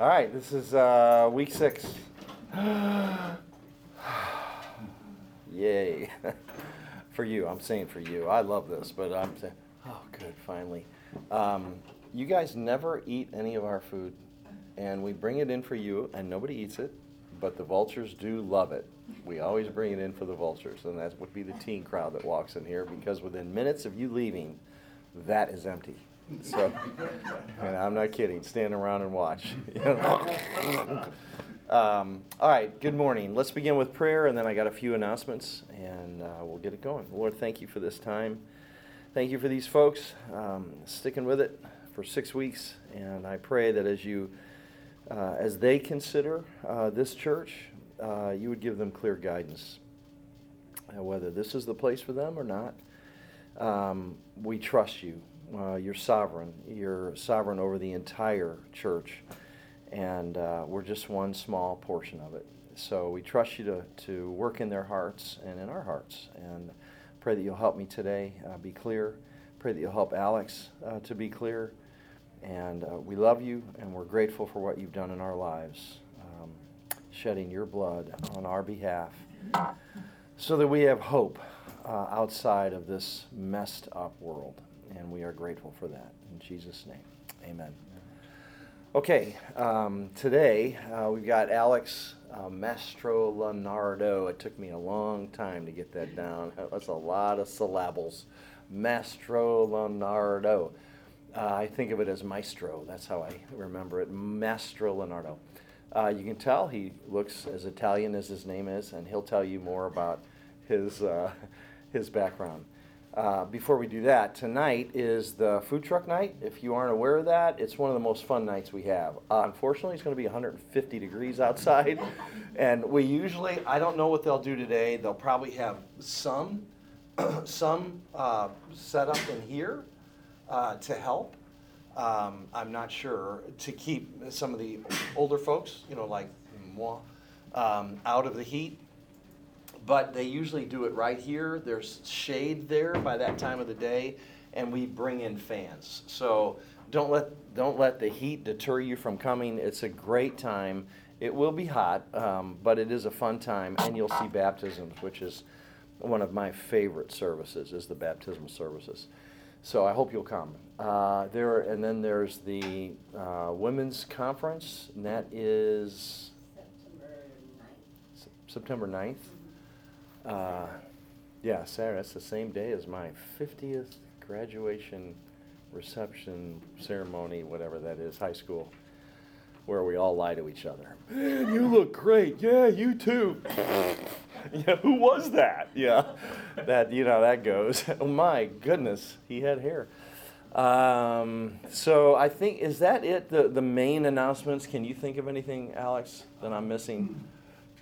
All right, this is uh, week six. Yay. for you, I'm saying for you. I love this, but I'm saying, oh, good, finally. Um, you guys never eat any of our food, and we bring it in for you, and nobody eats it, but the vultures do love it. We always bring it in for the vultures, and that would be the teen crowd that walks in here because within minutes of you leaving, that is empty. So, and I'm not kidding. Stand around and watch. um, all right. Good morning. Let's begin with prayer, and then I got a few announcements, and uh, we'll get it going. Lord, thank you for this time. Thank you for these folks um, sticking with it for six weeks, and I pray that as you, uh, as they consider uh, this church, uh, you would give them clear guidance, uh, whether this is the place for them or not. Um, we trust you uh, you're sovereign. You're sovereign over the entire church, and uh, we're just one small portion of it. So we trust you to, to work in their hearts and in our hearts. And pray that you'll help me today uh, be clear. Pray that you'll help Alex uh, to be clear. And uh, we love you, and we're grateful for what you've done in our lives, um, shedding your blood on our behalf, so that we have hope uh, outside of this messed up world and we are grateful for that. In Jesus' name, amen. Okay, um, today uh, we've got Alex uh, Mastrolonardo. It took me a long time to get that down. That's a lot of syllables. Mastrolonardo. Uh, I think of it as maestro. That's how I remember it. Mastrolonardo. Uh, you can tell he looks as Italian as his name is, and he'll tell you more about his, uh, his background. Uh, before we do that, tonight is the food truck night. If you aren't aware of that, it's one of the most fun nights we have. Uh, unfortunately, it's going to be 150 degrees outside, and we usually I don't know what they'll do today. They'll probably have some some uh, set up in here uh, to help. Um, I'm not sure to keep some of the older folks, you know, like moi, um, out of the heat but they usually do it right here. There's shade there by that time of the day, and we bring in fans. So don't let don't let the heat deter you from coming. It's a great time. It will be hot, um, but it is a fun time, and you'll see baptisms, which is one of my favorite services is the baptismal services. So I hope you'll come. Uh, there and then there's the uh, women's conference, and that is September 9th. September 9th. Uh, yeah, Sarah, it's the same day as my 50th graduation reception ceremony, whatever that is, high school, where we all lie to each other. Man, you look great. Yeah, you too. yeah, who was that? Yeah, that you know that goes. oh my goodness, he had hair. Um, so I think is that it? The the main announcements. Can you think of anything, Alex, that I'm missing?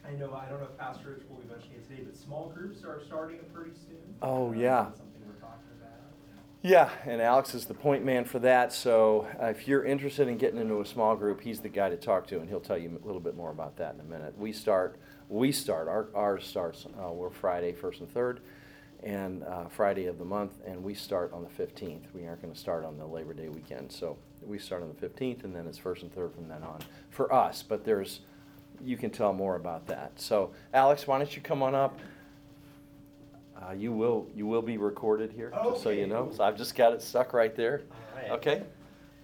I know, I don't know if Pastor Rich will be mentioning it today, but small groups are starting pretty soon. Oh, yeah. that's Something we're talking about. Yeah, and Alex is the point man for that. So uh, if you're interested in getting into a small group, he's the guy to talk to, and he'll tell you a little bit more about that in a minute. We start, we start, our, ours starts, uh, we're Friday, first and third, and uh, Friday of the month, and we start on the 15th. We aren't going to start on the Labor Day weekend. So we start on the 15th, and then it's first and third from then on for us. But there's, you can tell more about that. So, Alex, why don't you come on up? Uh, you will you will be recorded here, just so you know. So I've just got it stuck right there. All right. Okay.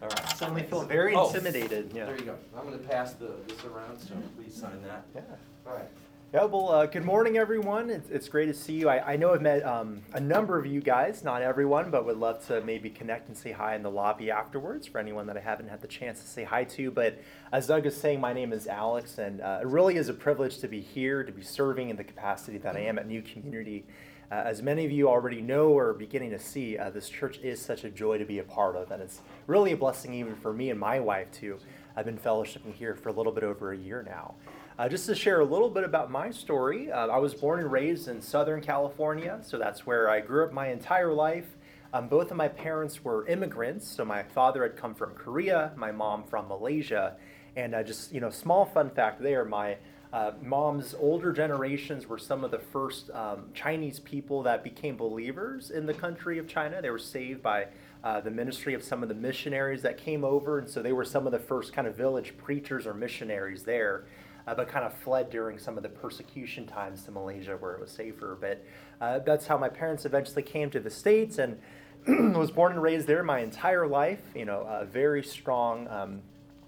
All right. Suddenly feel very Oh, intimidated, yeah. There you go. I'm going to pass the this around, so please sign that. Yeah. All right. Yeah, well, uh, good morning, everyone. It's, it's great to see you. I, I know I've met um, a number of you guys, not everyone, but would love to maybe connect and say hi in the lobby afterwards for anyone that I haven't had the chance to say hi to. But as Doug is saying, my name is Alex, and uh, it really is a privilege to be here, to be serving in the capacity that I am at New Community. Uh, as many of you already know or are beginning to see, uh, this church is such a joy to be a part of, and it's really a blessing even for me and my wife, too. I've been fellowshipping here for a little bit over a year now. Uh, just to share a little bit about my story, uh, I was born and raised in Southern California, so that's where I grew up my entire life. Um, both of my parents were immigrants, so my father had come from Korea, my mom from Malaysia, and uh, just you know, small fun fact there, my uh, mom's older generations were some of the first um, Chinese people that became believers in the country of China. They were saved by uh, the ministry of some of the missionaries that came over. And so they were some of the first kind of village preachers or missionaries there. Uh, but kind of fled during some of the persecution times to Malaysia where it was safer. But uh, that's how my parents eventually came to the States and was born and raised there my entire life. You know, a very strong, um,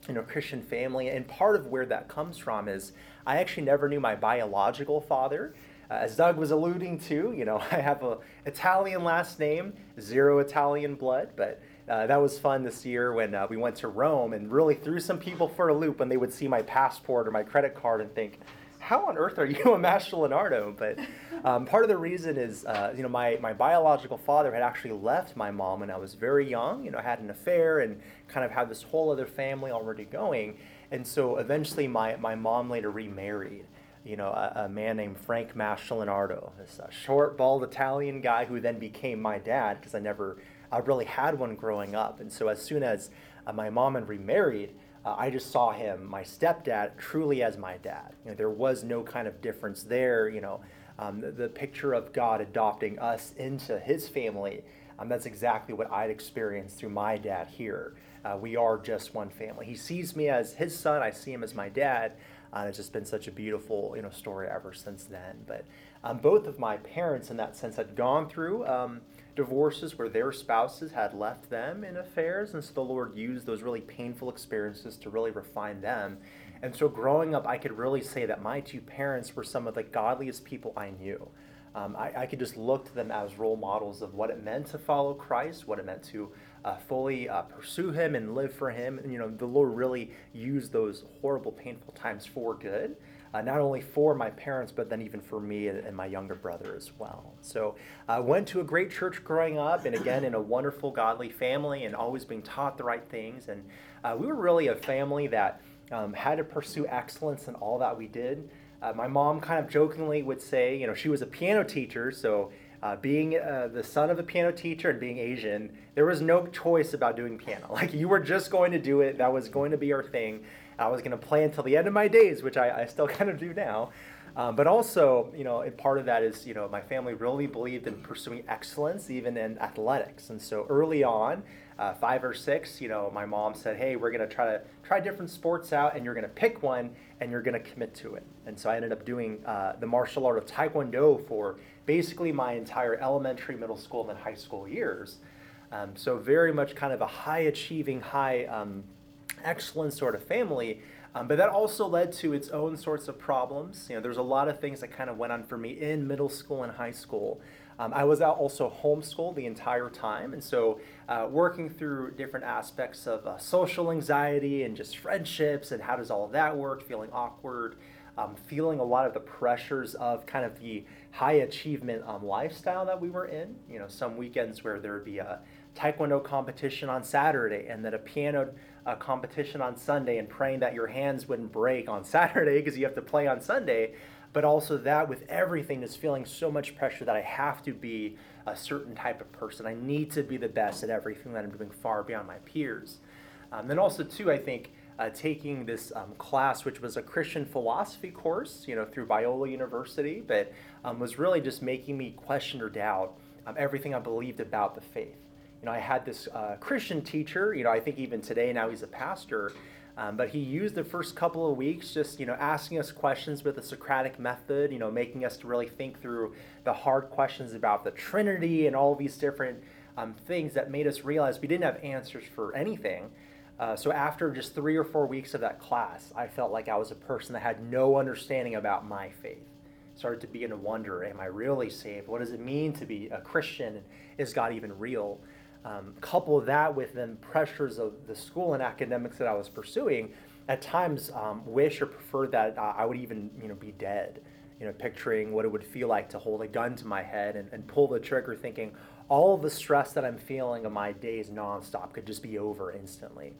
you know, Christian family. And part of where that comes from is I actually never knew my biological father. Uh, as Doug was alluding to, you know, I have a Italian last name, zero Italian blood, but uh, that was fun this year when uh, we went to Rome and really threw some people for a loop when they would see my passport or my credit card and think, how on earth are you a Mastrolonardo? But um, part of the reason is, uh, you know, my, my biological father had actually left my mom when I was very young. You know, I had an affair and kind of had this whole other family already going. And so eventually my, my mom later remarried you know, a, a, man named Frank Leonardo, this uh, short, bald Italian guy who then became my dad because I never I really had one growing up. And so as soon as uh, my mom and remarried, uh, I just saw him, my stepdad, truly as my dad. You know, there was no kind of difference there. You know, um, the, the, picture of God adopting us into His family. Um, that's exactly what I'd experienced through my dad here. Uh, we are just one family. He sees me as his son. I see him as my dad. Uh, it's just been such a beautiful, you know, story ever since then. But um, both of my parents, in that sense, had gone through um, divorces where their spouses had left them in affairs, and so the Lord used those really painful experiences to really refine them. And so, growing up, I could really say that my two parents were some of the godliest people I knew. Um, I, I, could just look to them as role models of what it meant to follow Christ, what it meant to uh, fully uh, pursue Him and live for Him. And, you know, the Lord really used those horrible, painful times for good, uh, not only for my parents, but then even for me and, my younger brother as well. So I uh, went to a great church growing up, and again, in a wonderful, godly family, and always being taught the right things. And uh, we were really a family that um, had to pursue excellence in all that we did. Uh, my mom kind of jokingly would say, you know, she was a piano teacher, so uh, being uh, the son of a piano teacher and being Asian, there was no choice about doing piano. Like you were just going to do it. That was going to be our thing. I was going to play until the end of my days, which I, I still kind of do now. Um, but also, you know, part of that is, you know, my family really believed in pursuing excellence, even in athletics. And so early on, uh, five or six, you know, my mom said, "Hey, we're going to try to try different sports out, and you're going to pick one, and you're going to commit to it." And so I ended up doing uh, the martial art of Taekwondo for basically my entire elementary, middle school, and then high school years. Um, so very much kind of a high achieving, high um, excellence sort of family. Um, but that also led to its own sorts of problems. You know, there's a lot of things that kind of went on for me in middle school and high school. Um, I was also homeschooled the entire time, and so uh, working through different aspects of uh, social anxiety and just friendships and how does all of that work, feeling awkward, um, feeling a lot of the pressures of kind of the high achievement um, lifestyle that we were in. You know, some weekends where there would be a taekwondo competition on Saturday and then a piano uh, competition on Sunday, and praying that your hands wouldn't break on Saturday because you have to play on Sunday but also that with everything is feeling so much pressure that I have to be a certain type of person. I need to be the best at everything that I'm doing far beyond my peers. Um, then also too, I think uh, taking this um, class, which was a Christian philosophy course, you know, through Biola University, but um, was really just making me question or doubt um, everything I believed about the faith. You know, I had this uh, Christian teacher. You know, I think even today now he's a pastor um, but he used the first couple of weeks just, you know, asking us questions with the Socratic method, you know, making us to really think through the hard questions about the Trinity and all these different um, things that made us realize we didn't have answers for anything. Uh, so after just three or four weeks of that class, I felt like I was a person that had no understanding about my faith. Started to begin to wonder, am I really saved? What does it mean to be a Christian? Is God even real? um, couple that with then pressures of the school and academics that I was pursuing, at times um, wish or prefer that uh, I would even you know be dead. You know, picturing what it would feel like to hold a gun to my head and, and pull the trigger, thinking all the stress that I'm feeling of my days nonstop could just be over instantly.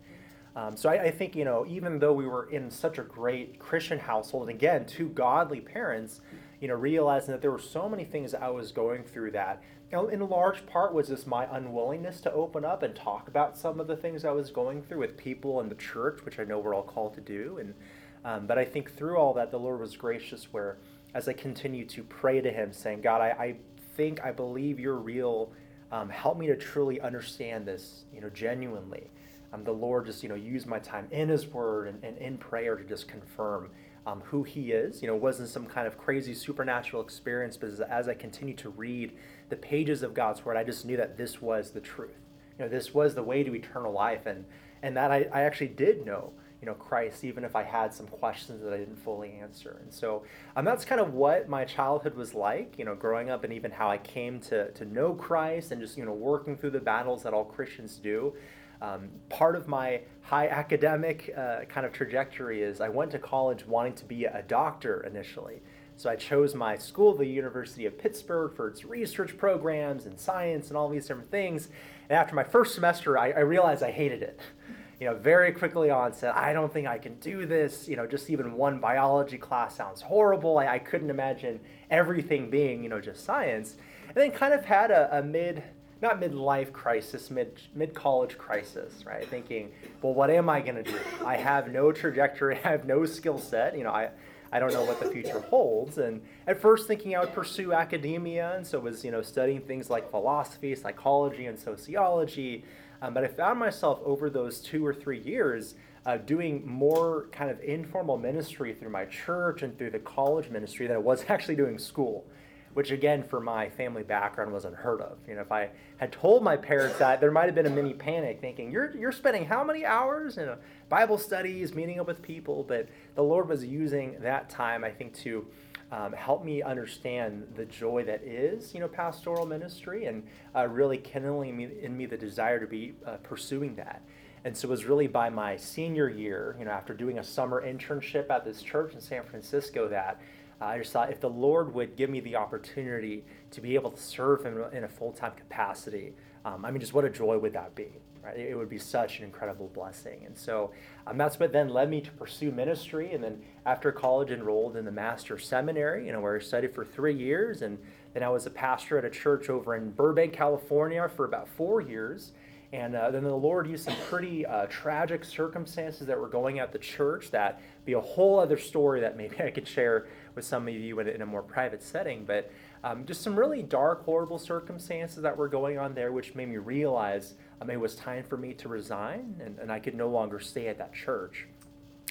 Um, so I, I, think you know, even though we were in such a great Christian household, and again, two godly parents, you know, realizing that there were so many things I was going through that in large part was just my unwillingness to open up and talk about some of the things I was going through with people in the church, which I know we're all called to do. And um, but I think through all that, the Lord was gracious. Where as I continue to pray to Him, saying, God, I, I think I believe You're real. um, help me to truly understand this, you know, genuinely. Um, the Lord just, you know, used my time in His Word and, and in prayer to just confirm um, who He is. You know, wasn't some kind of crazy supernatural experience, but as, as I continued to read the pages of God's Word, I just knew that this was the truth. You know, this was the way to eternal life, and and that I, I actually did know you know Christ, even if I had some questions that I didn't fully answer. And so um, that's kind of what my childhood was like, you know, growing up, and even how I came to to know Christ, and just you know working through the battles that all Christians do. Um, part of my high academic uh, kind of trajectory is I went to college wanting to be a doctor initially. So I chose my school, the University of Pittsburgh, for its research programs and science and all these different things. And after my first semester, I, I realized I hated it you know, very quickly on said, I don't think I can do this. You know, just even one biology class sounds horrible. I, I couldn't imagine everything being, you know, just science. And then kind of had a, a mid, not midlife crisis, mid mid college crisis, right? Thinking, well, what am I going to do? I have no trajectory. I have no skill set. You know, I. I don't know what the future holds. And at first, thinking I would pursue academia, and so was you know studying things like philosophy, psychology, and sociology. Um, but I found myself over those two or three years uh, doing more kind of informal ministry through my church and through the college ministry than I was actually doing school, which again, for my family background, was unheard of. You know, if I had told my parents that, there might have been a mini panic, thinking, "You're you're spending how many hours in Bible studies, meeting up with people?" But the Lord was using that time, I think, to um, help me understand the joy that is, you know, pastoral ministry, and uh, really kindling in me the desire to be uh, pursuing that. And so it was really by my senior year, you know, after doing a summer internship at this church in San Francisco, that I just thought if the Lord would give me the opportunity to be able to serve Him in a full time capacity, um, I mean, just what a joy would that be? Right? It would be such an incredible blessing. And so um, that's what then led me to pursue ministry. And then after college, enrolled in the Master's Seminary, you know, where I studied for three years. And then I was a pastor at a church over in Burbank, California for about four years. And uh, then the Lord used some pretty uh, tragic circumstances that were going at the church that be a whole other story that maybe I could share with some of you in, in a more private setting. But um, just some really dark, horrible circumstances that were going on there, which made me realize um, it was time for me to resign and, and I could no longer stay at that church.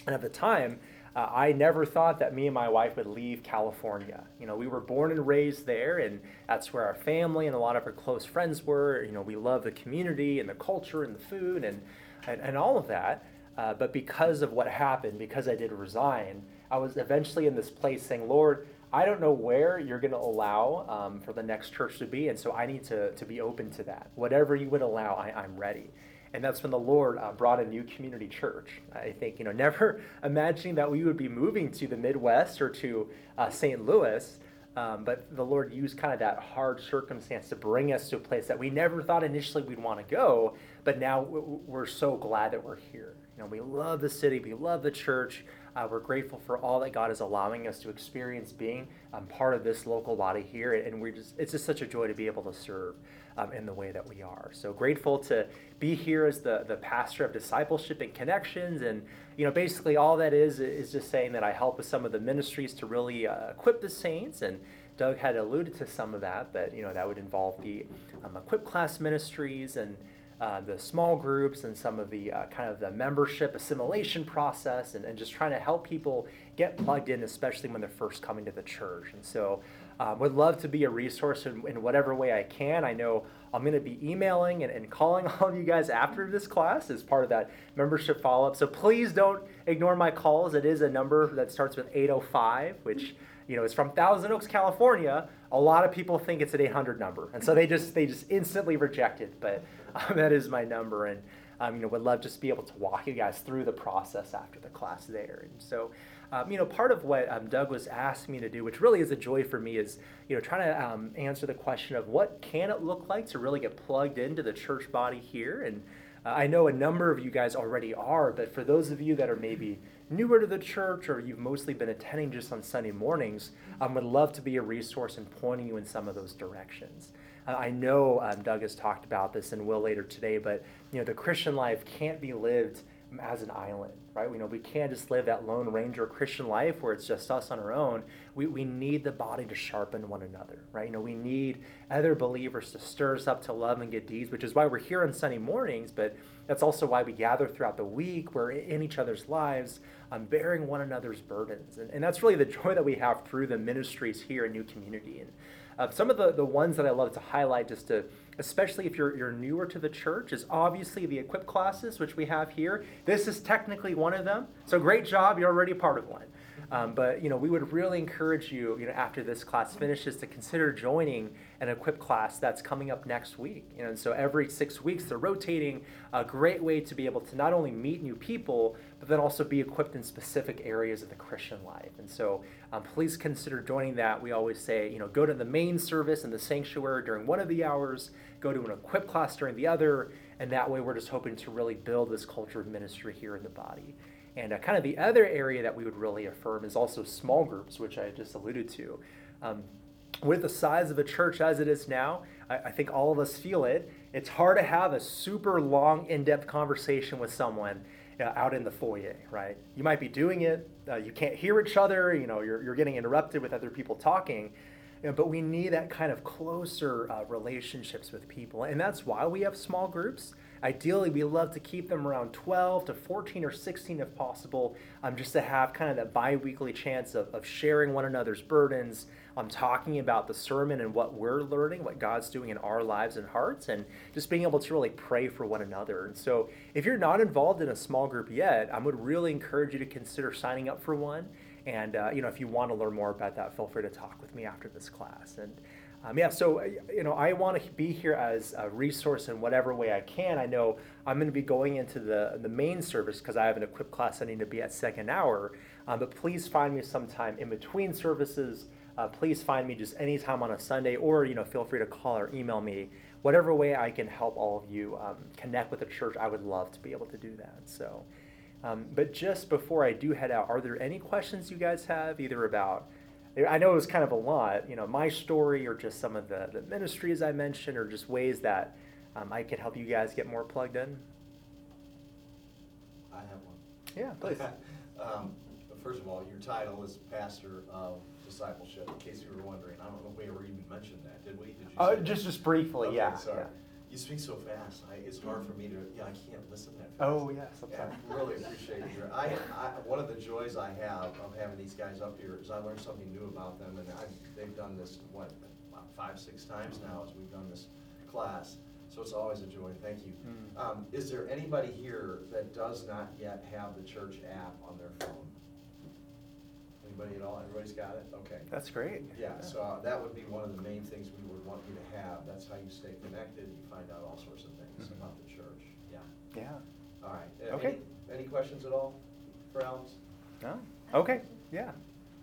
And at the time, uh, I never thought that me and my wife would leave California. You know, we were born and raised there, and that's where our family and a lot of our close friends were. You know, we love the community and the culture and the food and, and, and all of that. Uh, but because of what happened, because I did resign, I was eventually in this place saying, Lord, I don't know where you're going to allow um, for the next church to be, and so I need to, to be open to that. Whatever you would allow, I, I'm ready. And that's when the Lord uh, brought a new community church. I think, you know, never imagining that we would be moving to the Midwest or to uh, St. Louis, um, but the Lord used kind of that hard circumstance to bring us to a place that we never thought initially we'd want to go, but now we're so glad that we're here. You know, we love the city, we love the church, uh, we're grateful for all that God is allowing us to experience being um, part of this local body here. And we're just, it's just such a joy to be able to serve um, in the way that we are. So grateful to be here as the, the pastor of discipleship and connections. And, you know, basically all that is, is just saying that I help with some of the ministries to really uh, equip the saints. And Doug had alluded to some of that, but, you know, that would involve the um, equip class ministries and, uh, the small groups and some of the uh, kind of the membership assimilation process and, and just trying to help people get plugged in, especially when they're first coming to the church. And so, um, would love to be a resource in, in whatever way I can. I know I'm going to be emailing and, and calling all of you guys after this class as part of that membership follow up. So please don't ignore my calls. It is a number that starts with 805, which you know is from Thousand Oaks, California. A lot of people think it's an 800 number, and so they just they just instantly reject it. But um, that is my number, and um, you know, would love just to be able to walk you guys through the process after the class there. And so, um, you know, part of what um, Doug was asking me to do, which really is a joy for me, is you know trying to um, answer the question of what can it look like to really get plugged into the church body here. And uh, I know a number of you guys already are, but for those of you that are maybe newer to the church or you've mostly been attending just on Sunday mornings, I um, would love to be a resource in pointing you in some of those directions. I know um, Doug has talked about this and will later today, but you know the Christian life can't be lived as an island, right? We know we can't just live that lone ranger Christian life where it's just us on our own. We, we need the body to sharpen one another, right? You know, we need other believers to stir us up to love and good deeds, which is why we're here on Sunday mornings, but that's also why we gather throughout the week. We're in each other's lives, um, bearing one another's burdens. And, and that's really the joy that we have through the ministries here in New Community. And uh, some of the, the ones that I love to highlight, just to, especially if you're, you're newer to the church, is obviously the equip classes, which we have here. This is technically one of them. So great job, you're already part of one. Um, but you know, we would really encourage you, you know, after this class finishes, to consider joining an equip class that's coming up next week. You know, and so every six weeks they're rotating. A great way to be able to not only meet new people, but then also be equipped in specific areas of the Christian life. And so, um, please consider joining that. We always say, you know, go to the main service in the sanctuary during one of the hours, go to an equip class during the other, and that way we're just hoping to really build this culture of ministry here in the body. And uh, kind of the other area that we would really affirm is also small groups, which I just alluded to. Um, with the size of a church as it is now, I, I, think all of us feel it. It's hard to have a super long, in depth conversation with someone uh, out in the foyer, right? You might be doing it, uh, you can't hear each other, you know, you're, you're getting interrupted with other people talking. You know, but we need that kind of closer uh, relationships with people. And that's why we have small groups. Ideally, we love to keep them around 12 to 14 or 16 if possible, um, just to have kind of that bi weekly chance of, of sharing one another's burdens, um, talking about the sermon and what we're learning, what God's doing in our lives and hearts, and just being able to really pray for one another. And so, if you're not involved in a small group yet, I would really encourage you to consider signing up for one. And uh, you know, if you want to learn more about that, feel free to talk with me after this class. And um, yeah, so uh, you know, I want to be here as a resource in whatever way I can. I know I'm going to be going into the the main service because I have an equipped class I need to be at second hour. Um, but please find me sometime in between services. Uh, please find me just anytime on a Sunday, or you know, feel free to call or email me. Whatever way I can help all of you um, connect with the church, I would love to be able to do that. So, um, but just before I do head out, are there any questions you guys have, either about I know it was kind of a lot, you know, my story or just some of the, the ministries I mentioned or just ways that um, I could help you guys get more plugged in. I have one. Yeah, please. um, first of all, your title is pastor of discipleship. In case you were wondering, I don't know if we ever even mentioned that, did we? Did you uh, just just briefly, okay, yeah. Sorry. Yeah. You speak so fast. I, it's hard for me to. Yeah, I can't listen that fast. Oh yeah, sometimes. Yeah, really appreciate it. I, I, one of the joys I have of having these guys up here is I learn something new about them, and I, they've done this what about five, six times now as we've done this class. So it's always a joy. Thank you. Mm. Um, is there anybody here that does not yet have the church app on their phone? Anybody at all? Everybody's got it? Okay. That's great. Yeah, so uh, that would be one of the main things we would want you to have. That's how you stay connected. You find out all sorts of things Mhm. about the church. Yeah. Yeah. All right. Uh, Okay. Any, any questions at all for Alex? No? Okay, yeah.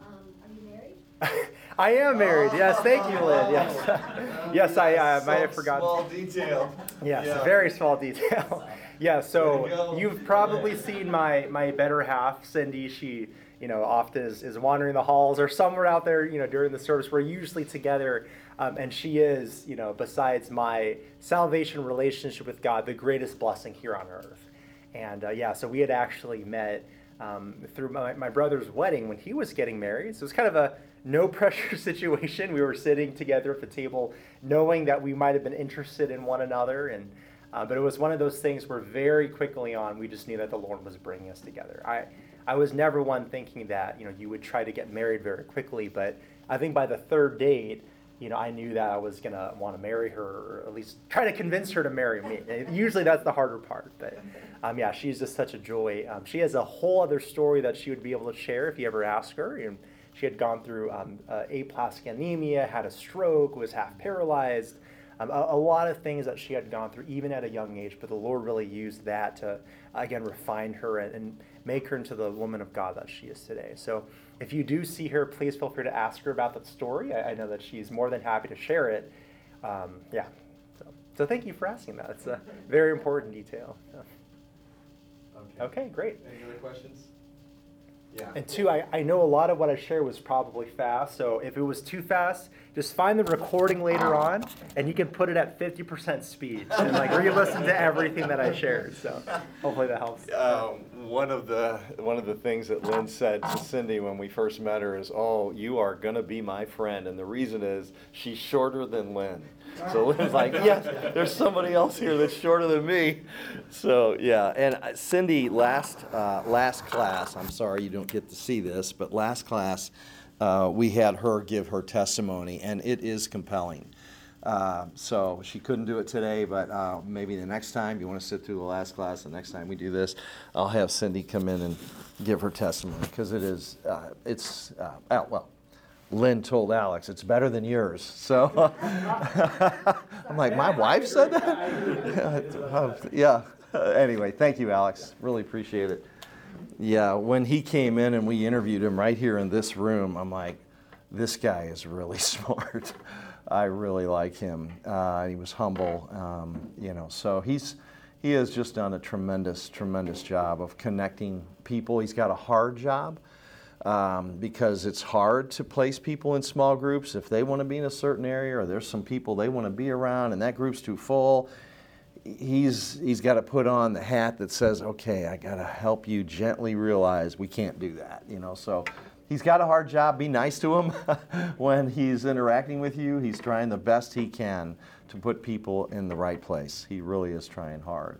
Um, are you married? I am married. Yes, thank you, Lynn. Yes. yes, I uh, might have Some forgotten. Small detail. Yes, Yeah. very small detail. yeah, There you so go. you've probably seen my my better half, Cindy. She, you know, often is, is wandering the halls or somewhere out there, you know, during the service. We're usually together, um, and she is, you know, besides my salvation relationship with God, the greatest blessing here on earth. And uh, yeah, so we had actually met um, through my, my brother's wedding when he was getting married. So it was kind of a no pressure situation. We were sitting together at the table, knowing that we might have been interested in one another, and uh, but it was one of those things where very quickly on we just knew that the Lord was bringing us together. I I was never one thinking that you know you would try to get married very quickly, but I think by the third date. You know, I knew that I was gonna want to marry her, or at least try to convince her to marry me. Usually, that's the harder part. But um, yeah, she's just such a joy. Um, she has a whole other story that she would be able to share if you ever ask her. And she had gone through um, uh, aplastic anemia, had a stroke, was half paralyzed, um, a, a, lot of things that she had gone through even at a young age. But the Lord really used that to, again, refine her and, and make her into the woman of God that she is today. So if you do see her, please feel free to ask her about that story. I, I know that she's more than happy to share it. Um, yeah. So, so thank you for asking that. It's a very important detail. Okay. Okay, great. Any other questions? Yeah. And two, I, I know a lot of what I shared was probably fast. So if it was too fast, just find the recording later on and you can put it at 50% speed and like re-listen to everything that I shared. So hopefully that helps. Um, one of the one of the things that Lynn said to Cindy when we first met her is, "Oh, you are gonna be my friend," and the reason is she's shorter than Lynn. So Lynn's like, "Yes, there's somebody else here that's shorter than me." So yeah, and uh, Cindy, last uh, last class, I'm sorry you don't get to see this, but last class uh, we had her give her testimony, and it is compelling. Uh, so she couldn't do it today, but uh, maybe the next time you want to sit through the last class. The next time we do this, I'll have Cindy come in and give her testimony because it is uh, it's oh, well. Lynn told Alex it's better than yours. So I'm like, my wife said that. yeah. Anyway, thank you, Alex. Really appreciate it. Yeah, when he came in and we interviewed him right here in this room, I'm like, this guy is really smart. I really like him. Uh, he was humble, um, you know. So he's he has just done a tremendous, tremendous job of connecting people. He's got a hard job um, because it's hard to place people in small groups if they want to be in a certain area or there's some people they want to be around and that group's too full. He's he's got to put on the hat that says, "Okay, I got to help you gently realize we can't do that." You know, so he's got a hard job. Be nice to him when he's interacting with you. He's trying the best he can to put people in the right place. He really is trying hard.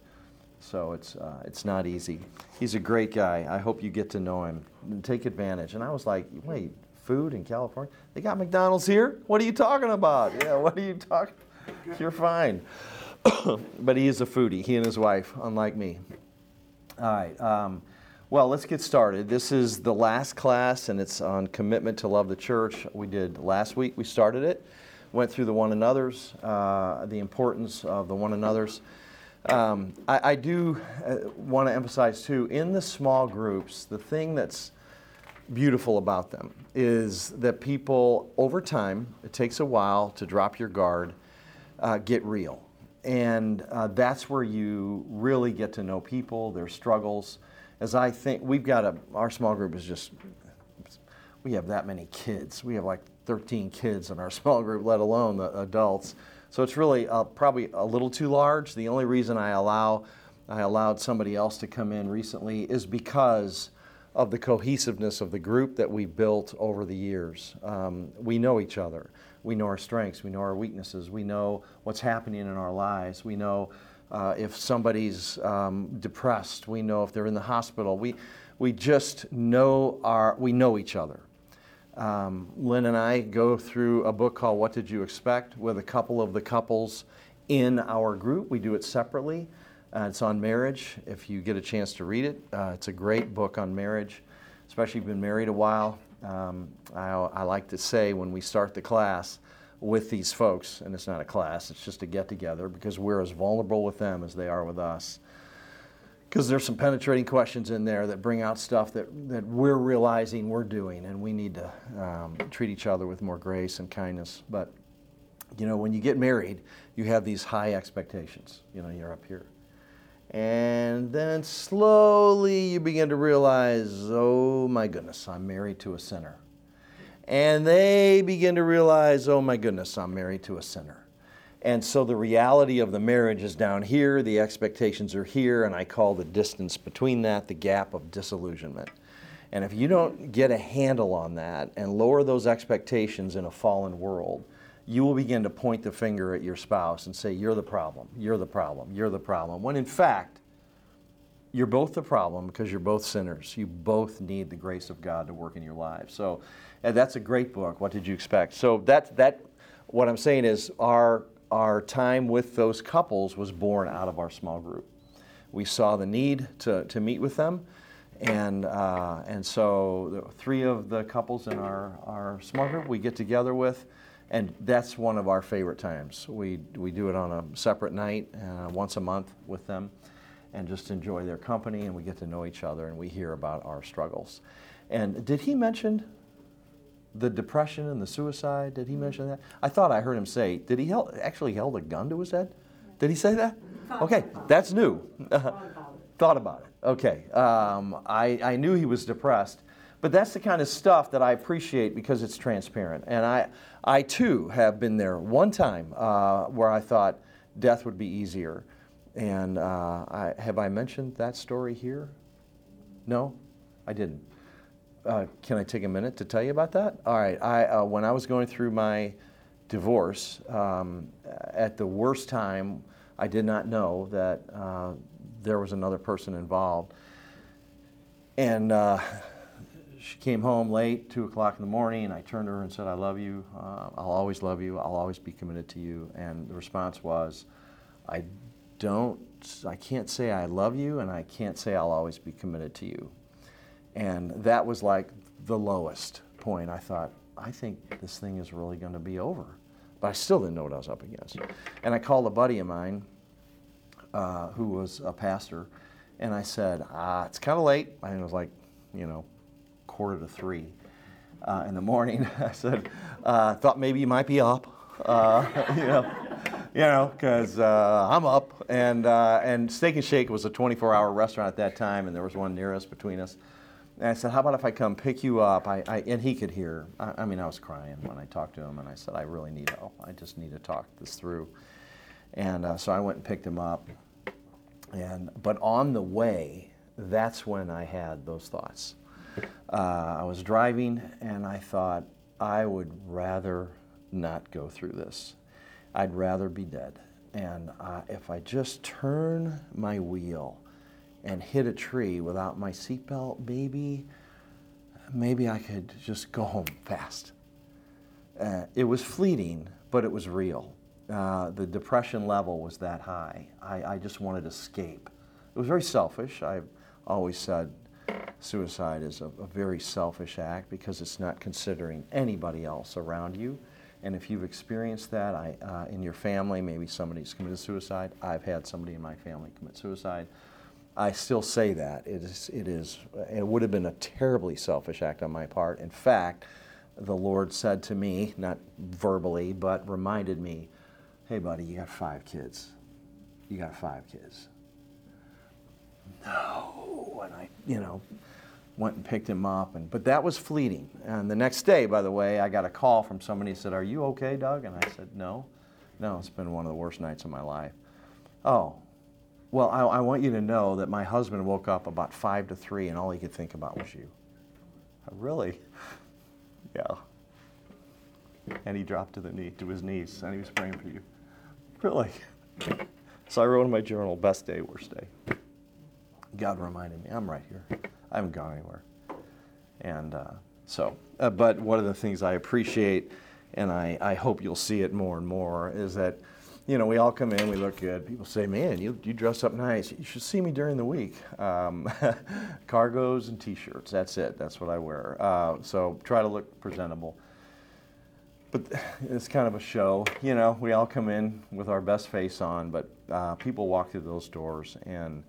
So it's uh, it's not easy. He's a great guy. I hope you get to know him take advantage. And I was like, wait, food in California? They got McDonald's here? What are you talking about? Yeah, what are you talking? You're fine. but he is a foodie. He and his wife, unlike me. All right. Um, well, let's get started. This is the last class, and it's on commitment to love the church. We did last week. We started it, went through the one another's, uh, the importance of the one another's. Um, I, I, do uh, want to emphasize too, in the small groups, the thing that's beautiful about them is that people, over time, it takes a while to drop your guard, uh, get real. And uh, that's where you really get to know people, their struggles. As I think, we've got a, our small group is just, we have that many kids. We have like 13 kids in our small group, let alone the adults. So it's really uh, probably a little too large. The only reason I allow I allowed somebody else to come in recently is because of the cohesiveness of the group that we built over the years. Um, we know each other. We know our strengths. We know our weaknesses. We know what's happening in our lives. We know uh, if somebody's um, depressed. We know if they're in the hospital. We we just know our we know each other. Um, Lynn and I go through a book called What Did You Expect with a couple of the couples in our group. We do it separately. Uh, it's on marriage. If you get a chance to read it, uh, it's a great book on marriage, especially if you've been married a while. Um, I, I like to say when we start the class with these folks, and it's not a class, it's just a get together because we're as vulnerable with them as they are with us because there's some penetrating questions in there that bring out stuff that, that we're realizing we're doing, and we need to um, treat each other with more grace and kindness. But, you know, when you get married, you have these high expectations. You know, you're up here. And then slowly you begin to realize, oh my goodness, I'm married to a sinner. And they begin to realize, oh my goodness, I'm married to a sinner. And so the reality of the marriage is down here, the expectations are here, and I call the distance between that the gap of disillusionment. And if you don't get a handle on that and lower those expectations in a fallen world, you will begin to point the finger at your spouse and say, You're the problem, you're the problem, you're the problem. When in fact, you're both the problem because you're both sinners. You both need the grace of God to work in your lives. So that's a great book. What did you expect? So that that what I'm saying is our our time with those couples was born out of our small group. We saw the need to, to meet with them, and, uh, and so three of the couples in our, our small group we get together with, and that's one of our favorite times. We, we do it on a separate night, uh, once a month with them, and just enjoy their company, and we get to know each other, and we hear about our struggles. And did he mention the depression and the suicide? Did he mention that? I thought I heard him say, did he held, actually held a gun to his head? Did he say that? Okay, that's new. Thought about it. Okay, um, I, I knew he was depressed, But that's the kind of stuff that I appreciate because it's transparent. And I, I too have been there one time uh, where I thought death would be easier. And uh, I, have I mentioned that story here? No, I didn't. Uh, can I take a minute to tell you about that? All right. I, uh, when I was going through my divorce, um, at the worst time, I did not know that uh, there was another person involved. And uh, she came home late, 2 o'clock in the morning, and I turned to her and said, I love you. Uh, I'll always love you. I'll always be committed to you. And the response was, I don't, I can't say I love you, and I can't say I'll always be committed to you. And that was like the lowest point. I thought, I think this thing is really going to be over. But I still didn't know what I was up against. And I called a buddy of mine uh, who was a pastor, and I said, ah, it's kind of late. And it was like, you know, quarter to three uh, in the morning. I said, uh, thought maybe you might be up, uh, you know, you know, because uh, I'm up. And, uh, and Steak and Shake was a 24-hour restaurant at that time, and there was one near us between us. And I said, how about if I come pick you up? I, I and he could hear. I, I, mean, I was crying when I talked to him, and I said, I really need help. I just need to talk this through. And uh, so I went and picked him up. And but on the way, that's when I had those thoughts. Uh, I was driving, and I thought I would rather not go through this. I'd rather be dead. And uh, if I just turn my wheel and hit a tree without my seatbelt, maybe, maybe I could just go home fast. Uh, it was fleeting, but it was real. Uh, the depression level was that high. I, I just wanted to escape. It was very selfish. I've always said suicide is a, a very selfish act because it's not considering anybody else around you. And if you've experienced that I, uh, in your family, maybe somebody's committed suicide. I've had somebody in my family commit suicide. I still say that. It is, it is, it would have been a terribly selfish act on my part. In fact, the Lord said to me, not verbally, but reminded me, hey, buddy, you got five kids. You got five kids. No. And I, you know, went and picked him up. And, but that was fleeting. And the next day, by the way, I got a call from somebody who said, Are you okay, Doug? And I said, No. No, it's been one of the worst nights of my life. Oh, well, I, I, want you to know that my husband woke up about five to three, and all he could think about was you. Really? Yeah. And he dropped to the knee to his knees, and he was praying for you. Really? So I wrote in my journal, best day, worst day. God reminded me, I'm right here. I haven't gone anywhere. And uh, so, uh, but one of the things I appreciate, and I, I hope you'll see it more and more, is that you know, we all come in, we look good. People say, man, you, you dress up nice. You should see me during the week. Um, cargos and t shirts, that's it. That's what I wear. Uh, so try to look presentable. But it's kind of a show. You know, we all come in with our best face on, but uh, people walk through those doors, and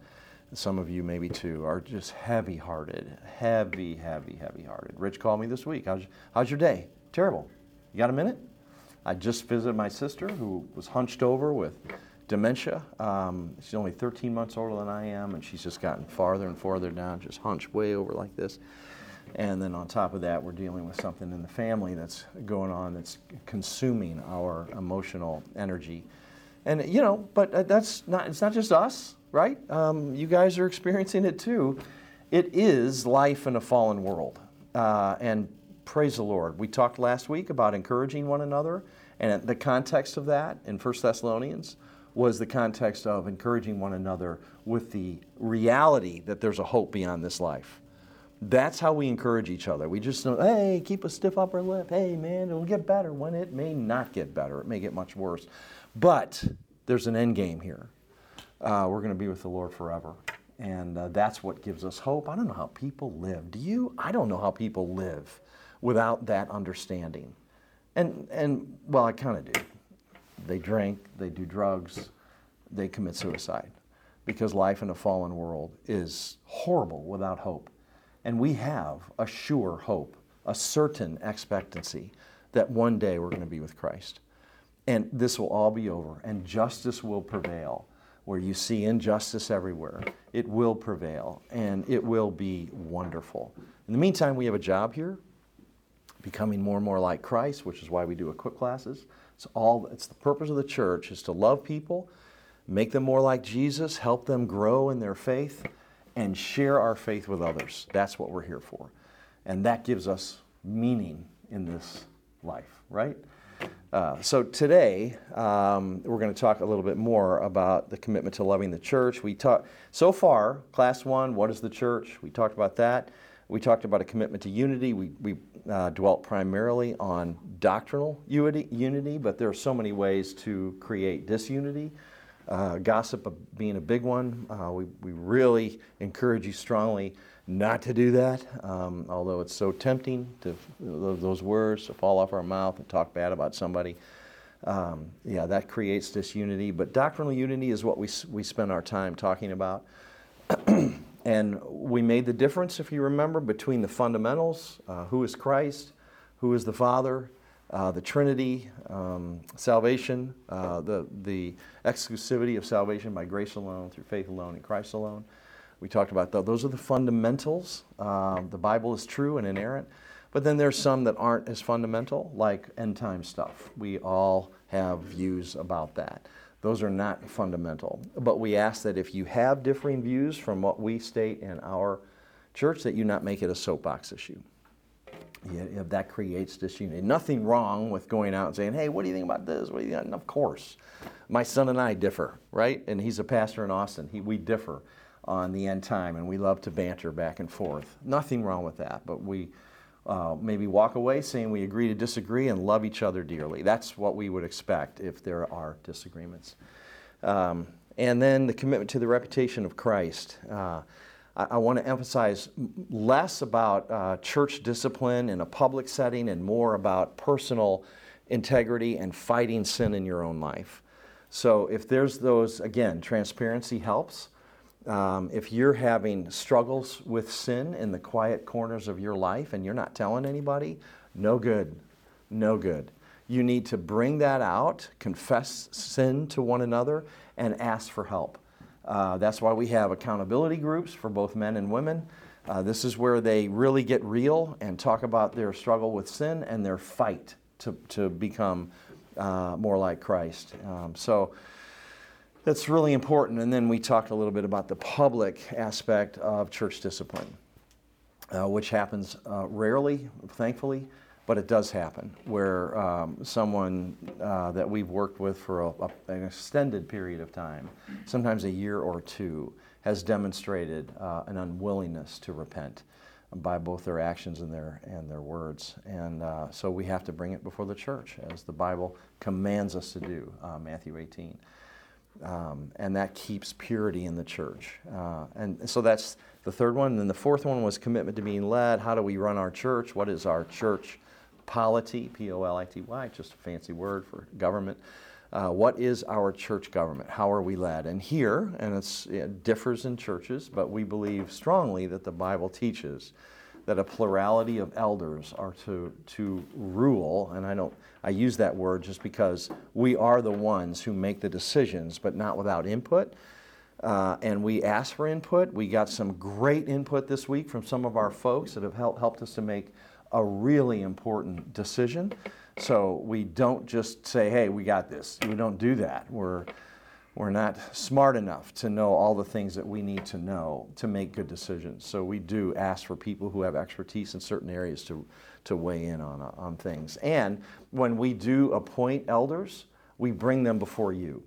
some of you maybe too are just heavy hearted. Heavy, heavy, heavy hearted. Rich called me this week. How's, how's your day? Terrible. You got a minute? I just visited my sister who was hunched over with dementia. Um, she's only 13 months older than I am, and she's just gotten farther and farther down, just hunched way over like this. And then on top of that, we're dealing with something in the family that's going on that's consuming our emotional energy. And you know, but uh, that's not, it's not just us, right? Um, you guys are experiencing it too. It is life in a fallen world. Uh, and praise the Lord. We talked last week about encouraging one another and the context of that in 1 Thessalonians was the context of encouraging one another with the reality that there's a hope beyond this life. That's how we encourage each other. We just know, hey, keep a stiff upper lip. Hey, man, it'll get better when it may not get better. It may get much worse. But there's an end game here. Uh, we're going to be with the Lord forever. And uh, that's what gives us hope. I don't know how people live. Do you? I don't know how people live without that understanding. And, and well, I kind of do. They drink, they do drugs, they commit suicide because life in a fallen world is horrible without hope. And we have a sure hope, a certain expectancy that one day we're going to be with Christ. And this will all be over, and justice will prevail. Where you see injustice everywhere, it will prevail and it will be wonderful. In the meantime, we have a job here, becoming more and more like Christ, which is why we do equip classes. It's all it's the purpose of the church is to love people, make them more like Jesus, help them grow in their faith, and share our faith with others. That's what we're here for. And that gives us meaning in this life, right? Uh, so today um, we're going to talk a little bit more about the commitment to loving the church. We talked so far, class one. What is the church? We talked about that. We talked about a commitment to unity. We, we uh, dwelt primarily on doctrinal unity, but there are so many ways to create disunity. Uh, gossip being a big one. Uh, we, we really encourage you strongly not to do that, um, although it's so tempting to those words to fall off our mouth and talk bad about somebody. Um, yeah, that creates disunity. But doctrinal unity is what we, we spend our time talking about. and we made the difference, if you remember, between the fundamentals uh, who is Christ, who is the Father, uh, the Trinity, um, salvation, uh, the, the exclusivity of salvation by grace alone, through faith alone, in Christ alone. We talked about. Those are the fundamentals. Um, the Bible is true and inerrant. But then there's some that aren't as fundamental, like end time stuff. We all have views about that. Those are not fundamental. But we ask that if you have differing views from what we state in our church, that you not make it a soapbox issue. Yeah, that creates disunity. Nothing wrong with going out and saying, hey, what do you think about this? What do you think? And of course. My son and I differ, right? And he's a pastor in Austin. He, we differ on the end time, and we love to banter back and forth. Nothing wrong with that, but we uh, maybe walk away saying we agree to disagree and love each other dearly. That's what we would expect if there are disagreements. Um, and then the commitment to the reputation of Christ. Uh, I, want to emphasize less about uh, church discipline in a public setting and more about personal integrity and fighting sin in your own life. So, if there's those, again, transparency helps. Um, if you're having struggles with sin in the quiet corners of your life and you're not telling anybody, no good, no good. You need to bring that out, confess sin to one another, and ask for help. Uh, that's why we have accountability groups for both men and women. Uh, this is where they really get real and talk about their struggle with sin and their fight to, to become uh, more like Christ. Um, so, that's really important. And then we talked a little bit about the public aspect of church discipline, uh, which happens uh, rarely, thankfully, but it does happen where um, someone uh, that we've worked with for a, a, an extended period of time, sometimes a year or two, has demonstrated uh, an unwillingness to repent by both their actions and their and their words, and uh, so we have to bring it before the church, as the Bible commands us to do, uh, Matthew 18. Um, and that keeps purity in the church. Uh, and so that's the third one. And then the fourth one was commitment to being led. How do we run our church? What is our church polity? P O L I T Y, just a fancy word for government. Uh, what is our church government? How are we led? And here, and it differs in churches, but we believe strongly that the Bible teaches that a plurality of elders are to, to rule, and I don't I use that word just because we are the ones who make the decisions, but not without input. Uh, and we ask for input. We got some great input this week from some of our folks that have helped, helped us to make a really important decision. So we don't just say, hey, we got this. We don't do that. We're, we're not smart enough to know all the things that we need to know to make good decisions. So we do ask for people who have expertise in certain areas to, to weigh in on, on things. And when we do appoint elders, we bring them before you.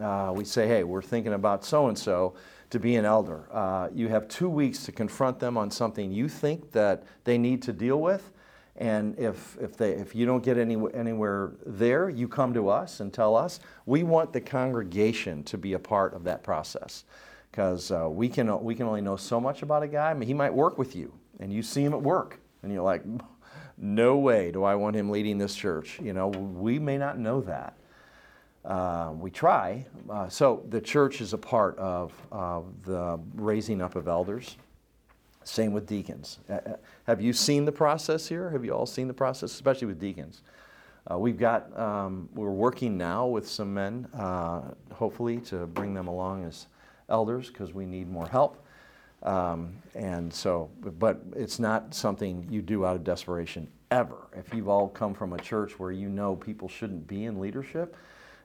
Uh, we say, hey, we're thinking about so and so to be an elder. Uh, you have two weeks to confront them on something you think that they need to deal with and if, if, they, if you don't get any, anywhere there, you come to us and tell us. We want the congregation to be a part of that process because uh, we, can, we can only know so much about a guy. I mean, he might work with you and you see him at work and you're like, no way do I want him leading this church. You know, we may not know that. Uh, we try. Uh, so the church is a part of, the raising up of elders. Same with deacons. Uh, uh, have you seen the process here? Have you all seen the process, especially with deacons? Uh, we've got, um, we're working now with some men, uh, hopefully, to bring them along as elders because we need more help. Um, and so, but it's not something you do out of desperation ever. If you've all come from a church where you know people shouldn't be in leadership,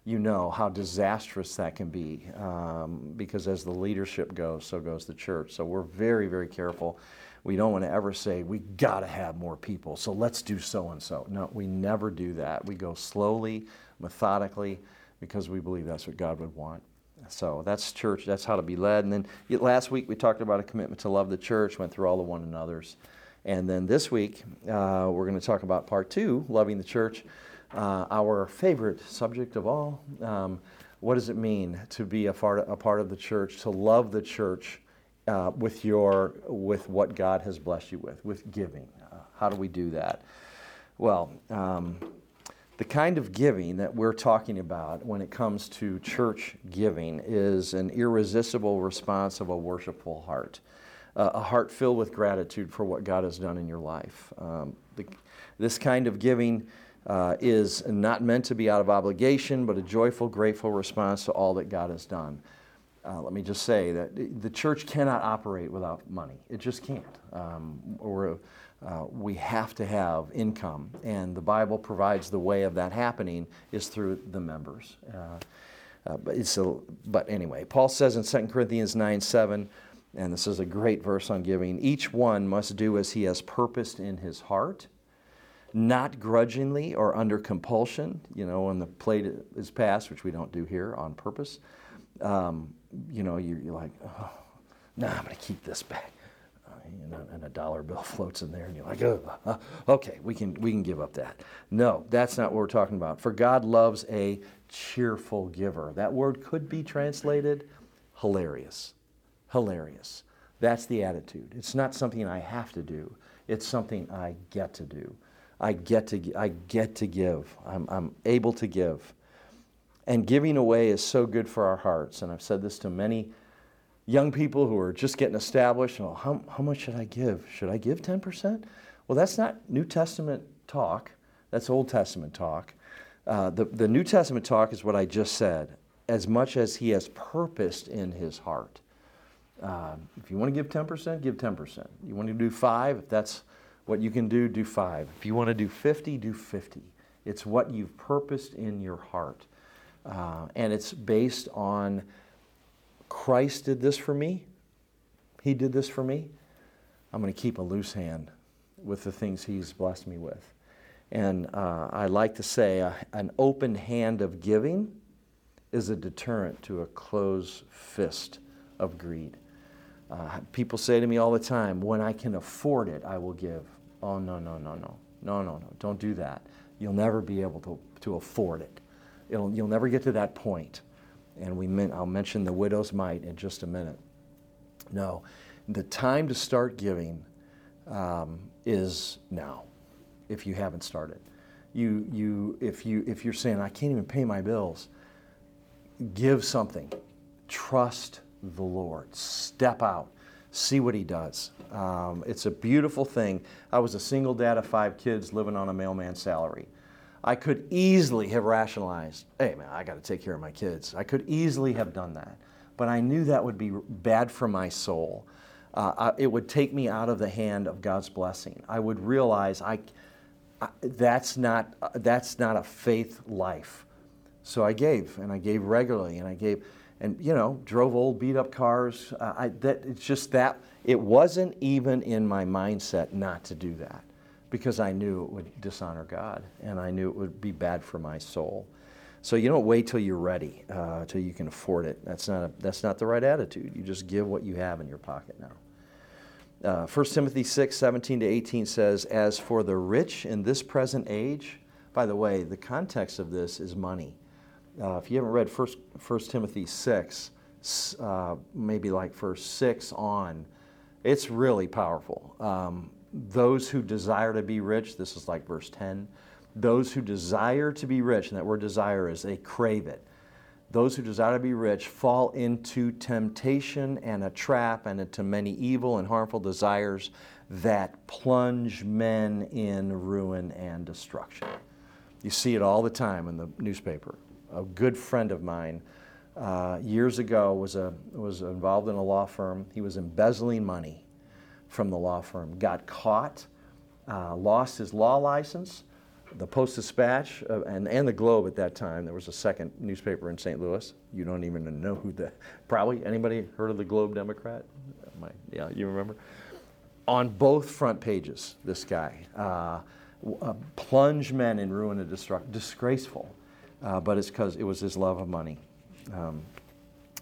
you know how disastrous that can be um, because as the leadership goes, so goes the church. So we're very, very careful. We don't want to ever say, we got to have more people, so let's do so and so. No, we never do that. We go slowly, methodically, because we believe that's what God would want. So that's church, that's how to be led. And then last week we talked about a commitment to love the church, went through all the one another's. And then this week uh, we're going to talk about part two, loving the church, uh, our favorite subject of all. Um, what does it mean to be a part, a part of the church, to love the church uh, with, your, with what God has blessed you with, with giving? Uh, how do we do that? Well, um, the kind of giving that we're talking about when it comes to church giving is an irresistible response of a worshipful heart, uh, a heart filled with gratitude for what God has done in your life. Um, the, this kind of giving uh, is not meant to be out of obligation, but a joyful, grateful response to all that God has done. Uh, let me just say that the church cannot operate without money. It just can't. Um, or uh, we have to have income, and the Bible provides the way of that happening is through the members. Uh, uh, but, it's a, but anyway, Paul says in 2 Corinthians 9 7, and this is a great verse on giving each one must do as he has purposed in his heart, not grudgingly or under compulsion. You know, when the plate is passed, which we don't do here on purpose, um, you know, you're, you're like, oh, no, nah, I'm going to keep this back and a, and a, dollar bill floats in there, and you're like, oh, uh, okay, we can, we can give up that. No, that's not what we're talking about. For God loves a cheerful giver. That word could be translated hilarious. Hilarious. That's the attitude. It's not something I have to do, it's something I get to do. I get to, I get to give. I'm, I'm able to give. And giving away is so good for our hearts. And I've said this to many young people who are just getting established, how, how much should I give? Should I give 10%? Well, that's not New Testament talk, that's Old Testament talk. Uh, the, the New Testament talk is what I just said, as much as he has purposed in his heart. Um, if you want to give 10%, give 10%. You want to do five, if that's what you can do, do five. If you want to do 50, do 50. It's what you've purposed in your heart. Uh, and it's based on Christ did this for me. He did this for me. I'm going to keep a loose hand with the things He's blessed me with. And uh, I like to say uh, an open hand of giving is a deterrent to a closed fist of greed. Uh, people say to me all the time, when I can afford it, I will give. Oh, no, no, no, no. No, no, no. Don't do that. You'll never be able to, to afford it. It'll, you'll never get to that point. and we meant, I'll mention the widow's mite in just a minute. No, the time to start giving um, is now, if you haven't started. You, you, if, you, if you're saying, I can't even pay my bills, give something. Trust the Lord. Step out. See what He does. Um, it's a beautiful thing. I was a single dad of five kids living on a mailman salary. I could easily have rationalized, hey man, I got to take care of my kids. I could easily have done that. But I knew that would be bad for my soul. Uh, it would take me out of the hand of God's blessing. I would realize I, I that's, not, uh, that's not a faith life. So I gave, and I gave regularly, and I gave, and you know, drove old beat up cars. Uh, I, that, it's just that, it wasn't even in my mindset not to do that because I knew it would dishonor God and I knew it would be bad for my soul. So you don't wait till you're ready, uh, till you can afford it. That's not, a, that's not the right attitude. You just give what you have in your pocket now. Uh, 1 Timothy 6, 17 to 18 says, As for the rich in this present age, by the way, the context of this is money. Uh, if you haven't read 1, 1 Timothy 6, uh, maybe like verse 6 on, it's really powerful. Um, those who desire to be rich, this is like verse 10, those who desire to be rich, and that word desire is they crave it. Those who desire to be rich fall into temptation and a trap and into many evil and harmful desires that plunge men in ruin and destruction. You see it all the time in the newspaper. A good friend of mine uh, years ago was, a, was involved in a law firm. He was embezzling money from the law firm, got caught, uh, lost his law license. The Post Dispatch uh, and, and the Globe at that time, there was a second newspaper in St. Louis. You don't even know who the, probably, anybody heard of the Globe Democrat? My, yeah, you remember? On both front pages, this guy. Uh, uh, plunge men in ruin and destruction. Disgraceful. Uh, but it's because it was his love of money. Um,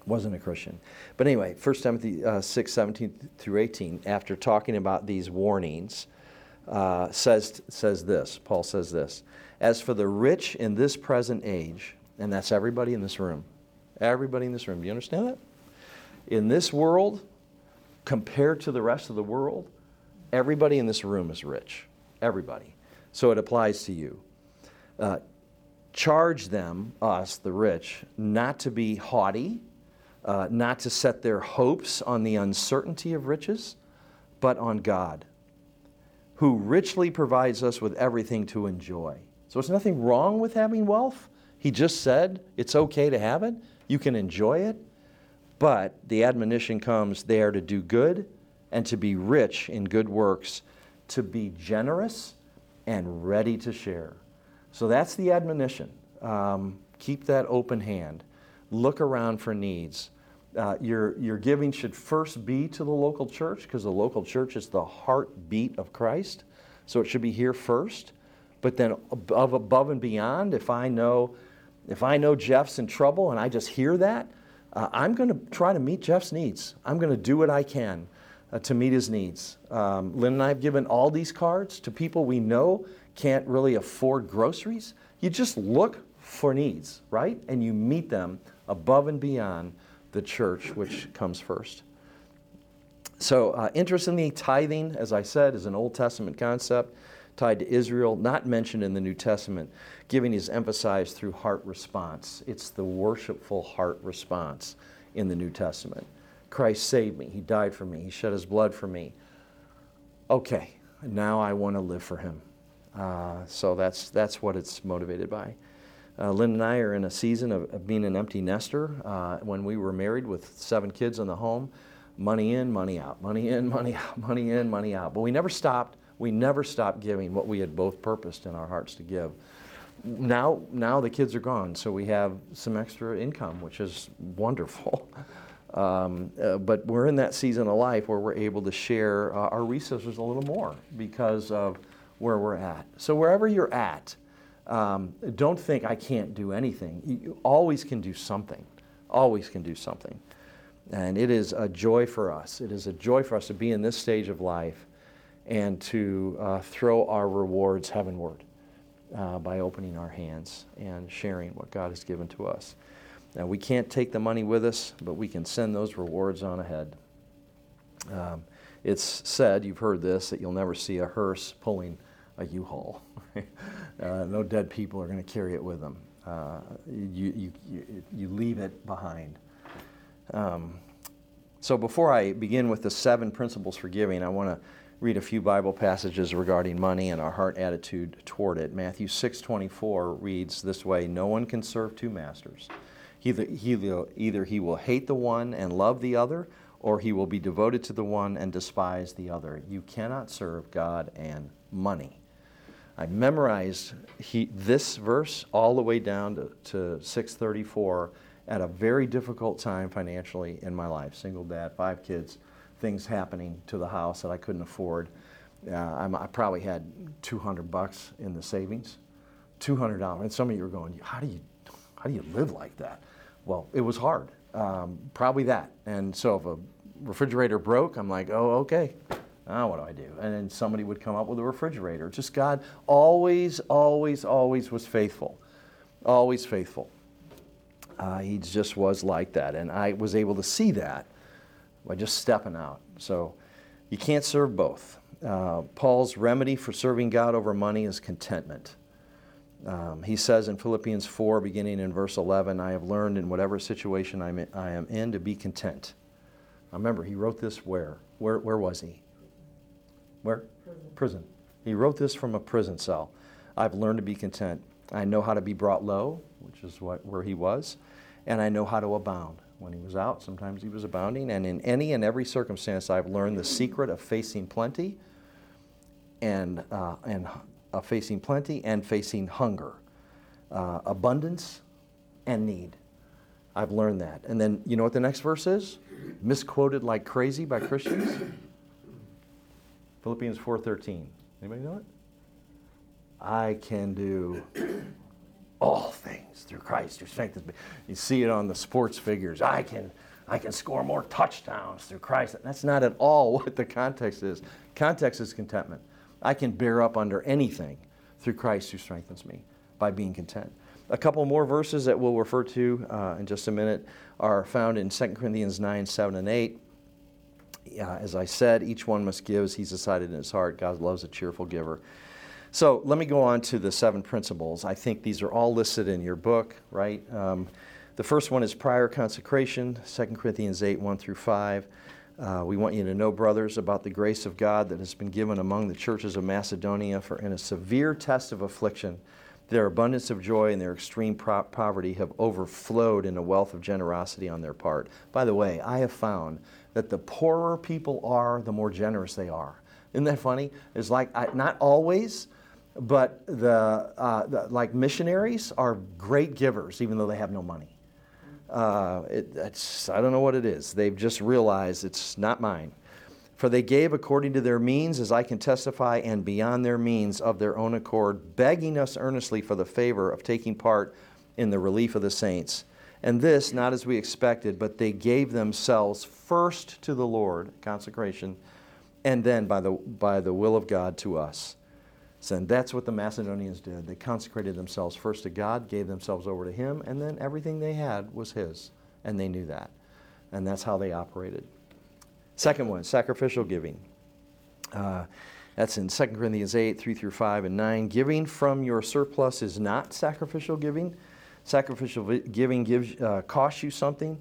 wasn't a Christian. But anyway, 1 Timothy uh, 6, 17 through 18, after talking about these warnings, uh, says, says this Paul says this As for the rich in this present age, and that's everybody in this room, everybody in this room, do you understand that? In this world, compared to the rest of the world, everybody in this room is rich. Everybody. So it applies to you. Uh, charge them, us, the rich, not to be haughty, uh, not to set their hopes on the uncertainty of riches, but on God, who richly provides us with everything to enjoy. So there's nothing wrong with having wealth. He just said it's okay to have it, you can enjoy it, but the admonition comes there to do good and to be rich in good works, to be generous and ready to share. So that's the admonition. Um, keep that open hand. Look around for needs. Uh, your, your giving should first be to the local church because the local church is the heartbeat of Christ. So it should be here first. But then above, above and beyond, if I know, if I know Jeff's in trouble and I just hear that, uh, I'm going to try to meet Jeff's needs. I'm going to do what I can uh, to meet his needs. Um, Lynn and I have given all these cards to people we know can't really afford groceries. You just look for needs, right? And you meet them above and beyond the church, which comes first. So, uh, interest in the tithing, as I said, is an Old Testament concept tied to Israel, not mentioned in the New Testament. Giving is emphasized through heart response. It's the worshipful heart response in the New Testament. Christ saved me. He died for me. He shed his blood for me. Okay, now I want to live for him. Uh, so that's, that's what it's motivated by. Uh, Lynn and I are in a season of, of being an empty nester. Uh, when we were married with seven kids in the home, money in, money out, money in, money out, money in, money out. But we never stopped. We never stopped giving what we had both purposed in our hearts to give. Now, now the kids are gone, so we have some extra income, which is wonderful. Um, uh, but we're in that season of life where we're able to share uh, our resources a little more because of where we're at. So wherever you're at, um, don't think I can't do anything. You always can do something. Always can do something. And it is a joy for us. It is a joy for us to be in this stage of life and to uh, throw our rewards heavenward uh, by opening our hands and sharing what God has given to us. Now, we can't take the money with us, but we can send those rewards on ahead. Um, it's said, you've heard this, that you'll never see a hearse pulling a U-Haul. uh, no dead people are going to carry it with them. Uh, you, you, you, leave it behind. Um, so before I begin with the seven principles for giving, I want to read a few Bible passages regarding money and our heart attitude toward it. Matthew 6:24 reads this way: "No one can serve two masters. Either he, either he will hate the one and love the other, or he will be devoted to the one and despise the other. You cannot serve God and money." I memorized he, this verse all the way down to, to 634 at a very difficult time financially in my life. Single dad, five kids, things happening to the house that I couldn't afford. Uh, i probably had 200 bucks in the savings, $200. And some of you are going, how do you, how do you live like that? Well, it was hard. Um, probably that. And so if a refrigerator broke, I'm like, oh, okay, oh, what do I do? And then somebody would come up with a refrigerator. Just God always, always, always was faithful. Always faithful. Uh, he just was like that. And I was able to see that by just stepping out. So you can't serve both. Uh, Paul's remedy for serving God over money is contentment. Um, he says in Philippians 4, beginning in verse 11, I have learned in whatever situation I'm in, I am in to be content. I remember, he wrote this where? Where, where was he? Where? Prison. prison. He wrote this from a prison cell. I've learned to be content. I know how to be brought low, which is what, where he was, and I know how to abound. When he was out, sometimes he was abounding, and in any and every circumstance, I've learned the secret of facing plenty and, uh, and uh, facing plenty and facing hunger, uh, abundance and need. I've learned that. And then you know what the next verse is? Misquoted like crazy by Christians. Philippians 4:13. Anybody know it? I can do all things through Christ who strengthens me. You see it on the sports figures. I can I can score more touchdowns through Christ. That's not at all what the context is. Context is contentment. I can bear up under anything through Christ who strengthens me by being content. A couple more verses that we'll refer to uh, in just a minute are found in 2 Corinthians 9, 7, and 8. Uh, as I said, each one must give as he's decided in his heart. God loves a cheerful giver. So let me go on to the seven principles. I think these are all listed in your book, right? Um, the first one is prior consecration, 2 Corinthians 8, 1 through 5. Uh, we want you to know, brothers, about the grace of God that has been given among the churches of Macedonia, for in a severe test of affliction, their abundance of joy and their extreme pro- poverty have overflowed in a wealth of generosity on their part. By the way, I have found that the poorer people are, the more generous they are. Isn't that funny? It's like, I, not always, but the, uh, the, like missionaries are great givers, even though they have no money. Uh, it, it's, I don't know what it is. They've just realized it's not mine. For they gave according to their means, as I can testify, and beyond their means of their own accord, begging us earnestly for the favor of taking part in the relief of the saints. And this, not as we expected, but they gave themselves first to the Lord, consecration, and then by the, by the will of God to us. So, and that's what the Macedonians did. They consecrated themselves first to God, gave themselves over to Him, and then everything they had was His. And they knew that. And that's how they operated. Second one, sacrificial giving. Uh, that's in 2 Corinthians 8, 3 through 5 and 9. Giving from your surplus is not sacrificial giving. Sacrificial giving gives, uh, costs you something.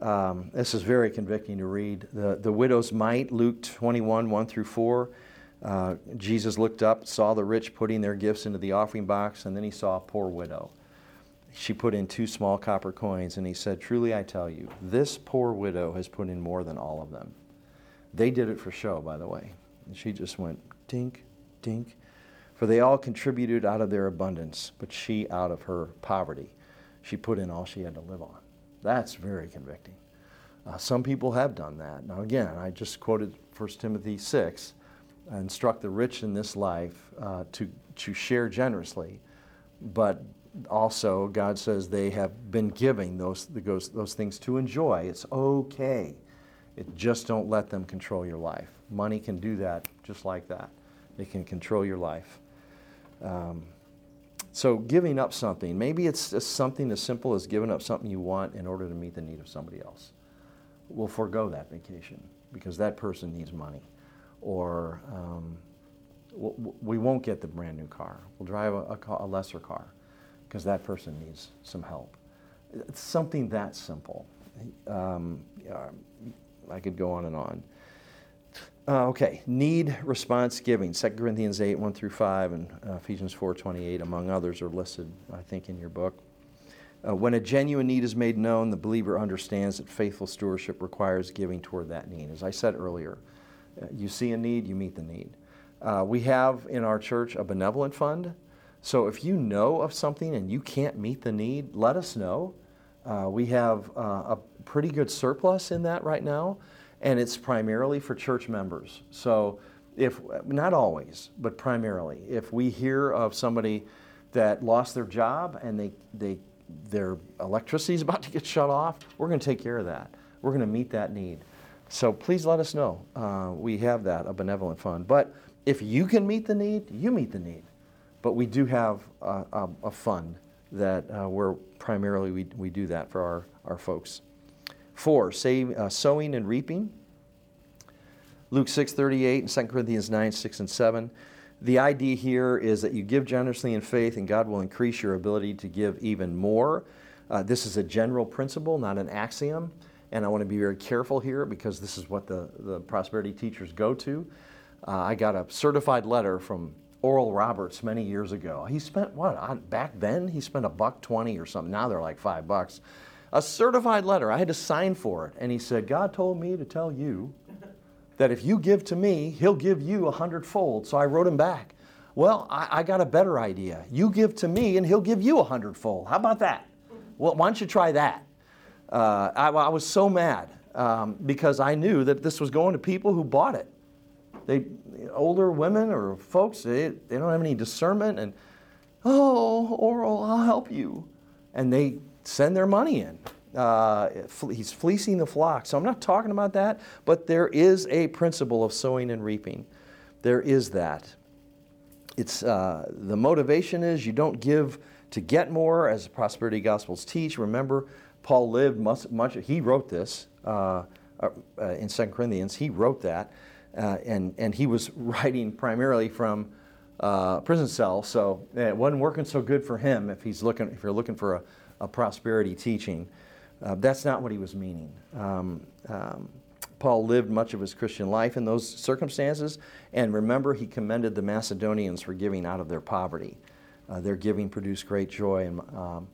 Um, this is very convicting to read. The, the widow's mite, Luke 21, 1 through 4. Uh, Jesus looked up, saw the rich putting their gifts into the offering box, and then he saw a poor widow. She put in two small copper coins, and he said, Truly I tell you, this poor widow has put in more than all of them. They did it for show, by the way. And she just went, dink, dink. For they all contributed out of their abundance, but she out of her poverty. She put in all she had to live on. That's very convicting. Uh, some people have done that. Now, again, I just quoted 1 Timothy 6 instruct the rich in this life uh, to, to share generously, but also God says they have been giving those, those, those things to enjoy. It's okay. It, just don't let them control your life. Money can do that just like that. It can control your life. Um, so giving up something, maybe it's something as simple as giving up something you want in order to meet the need of somebody else. We'll forego that vacation because that person needs money or um, we won't get the brand new car. We'll drive a, a, a lesser car because that person needs some help. It's something that simple. Um, I could go on and on. Uh, okay, need response giving. 2 Corinthians 8, 1 through 5, and uh, Ephesians 4, 28, among others, are listed, I think, in your book. Uh, when a genuine need is made known, the believer understands that faithful stewardship requires giving toward that need. As I said earlier, you see a need, you meet the need. Uh, we have in our church a benevolent fund. So if you know of something and you can't meet the need, let us know. Uh, we have uh, a pretty good surplus in that right now, and it's primarily for church members. So if not always, but primarily, if we hear of somebody that lost their job and they, they their electricity is about to get shut off, we're going to take care of that. We're going to meet that need. So please let us know. Uh, we have that, a benevolent fund. But if you can meet the need, you meet the need. But we do have a, a, a fund that uh, where primarily we, we do that for our, our folks. Four, save, uh, sowing and reaping. Luke 6.38 and 2 Corinthians 9, 6 and 7. The idea here is that you give generously in faith and God will increase your ability to give even more. Uh, this is a general principle, not an axiom. And I want to be very careful here because this is what the, the prosperity teachers go to. Uh, I got a certified letter from Oral Roberts many years ago. He spent what on, back then? He spent a buck twenty or something. Now they're like five bucks. A certified letter. I had to sign for it, and he said, "God told me to tell you that if you give to me, He'll give you a hundredfold." So I wrote him back. Well, I, I got a better idea. You give to me, and He'll give you a hundredfold. How about that? Well, why don't you try that? Uh, I, I was so mad um, because I knew that this was going to people who bought it they older women or folks they, they don't have any discernment and oh oral i'll help you and they send their money in. Uh, he's fleecing the flock. So i'm not talking about that but there is a principle of sowing and reaping. There is that. It's uh, the motivation is you don't give to get more as the prosperity gospels teach. Remember paul lived much, much he wrote this uh, uh in 2 corinthians. He wrote that uh, and, and he was writing primarily from uh, prison cell, so it wasn't working so good for him if he's looking if you're looking for a, a prosperity teaching. Uh, that's not what he was meaning. Um, um, Paul lived much of his Christian life in those circumstances, and remember, he commended the Macedonians for giving out of their poverty. Uh, their giving produced great joy and um,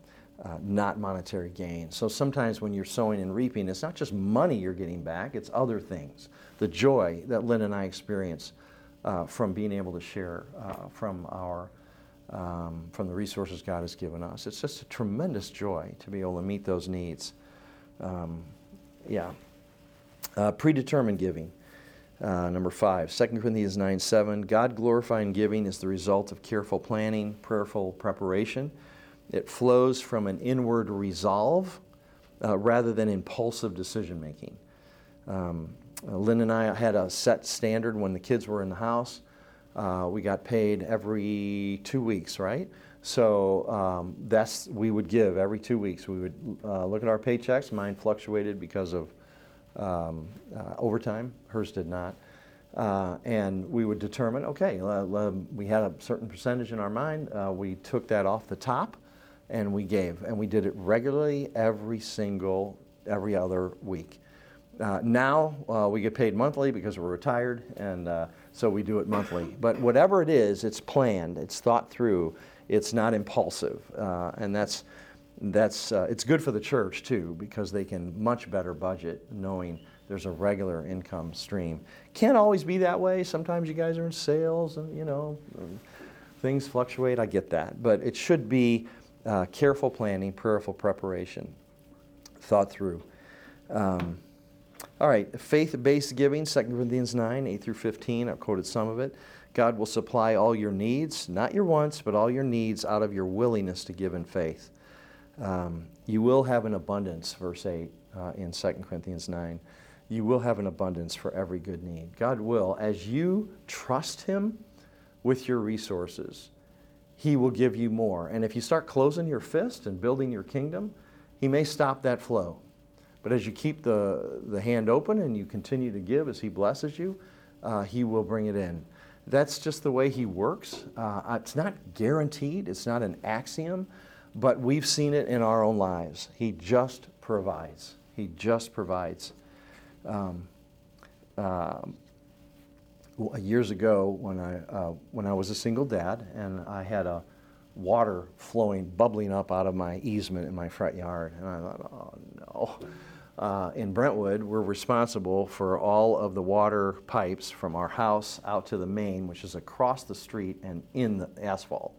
uh, not monetary gain. So sometimes when you're sowing and reaping, it's not just money you're getting back, it's other things the joy that Lynn and I experience uh, from being able to share uh, from our um, from the resources God has given us. It's just a tremendous joy to be able to meet those needs. Um, yeah. Uh, predetermined giving. Uh, number five, 2 Corinthians 9 7. God glorifying giving is the result of careful planning, prayerful preparation. It flows from an inward resolve uh, rather than impulsive decision making. Um, Lynn and I had a set standard when the kids were in the house. Uh, we got paid every two weeks, right? So um, that's we would give every two weeks. We would uh, look at our paychecks. Mine fluctuated because of um, uh, overtime. Hers did not. Uh, and we would determine, okay, we had a certain percentage in our mind. Uh, we took that off the top, and we gave, and we did it regularly every single every other week. Uh, now we get paid monthly because we're retired, and so we do it monthly. But whatever it is, it's planned, it's thought through, it's not impulsive, uh, and that's that's uh, it's good for the church too because they can much better budget knowing there's a regular income stream. Can't always be that way. Sometimes you guys are in sales, and you know things fluctuate. I get that, but it should be uh, careful planning, prayerful preparation, thought through. Um, all right, faith based giving, 2 Corinthians 9, 8 through 15. I've quoted some of it. God will supply all your needs, not your wants, but all your needs out of your willingness to give in faith. Um, you will have an abundance, verse 8 uh, in 2 Corinthians 9. You will have an abundance for every good need. God will, as you trust Him with your resources, He will give you more. And if you start closing your fist and building your kingdom, He may stop that flow. But as you keep the, the hand open and you continue to give as He blesses you, uh, He will bring it in. That's just the way He works. Uh, it's not guaranteed, it's not an axiom, but we've seen it in our own lives. He just provides. He just provides. Um, uh, years ago, when I, uh, when I was a single dad and I had a water flowing, bubbling up out of my easement in my front yard, and I thought, oh no uh, in Brentwood, we're responsible for all of the water pipes from our house out to the main, which is across the street and in the asphalt.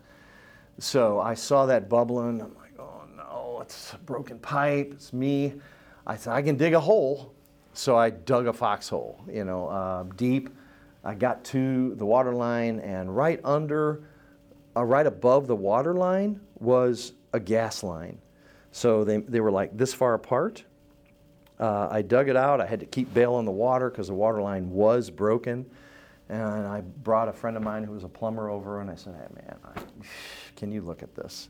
So I saw that bubbling. I'm like, oh no, it's a broken pipe. It's me. I said, I can dig a hole. So I dug a foxhole, you know, uh, deep. I got to the water line, and right under, uh, right above the water line was a gas line. So they, they were like this far apart uh, I dug it out. I had to keep bailing the water because the water line was broken. And I brought a friend of mine who was a plumber over, and I said, "Hey, man, I, can you look at this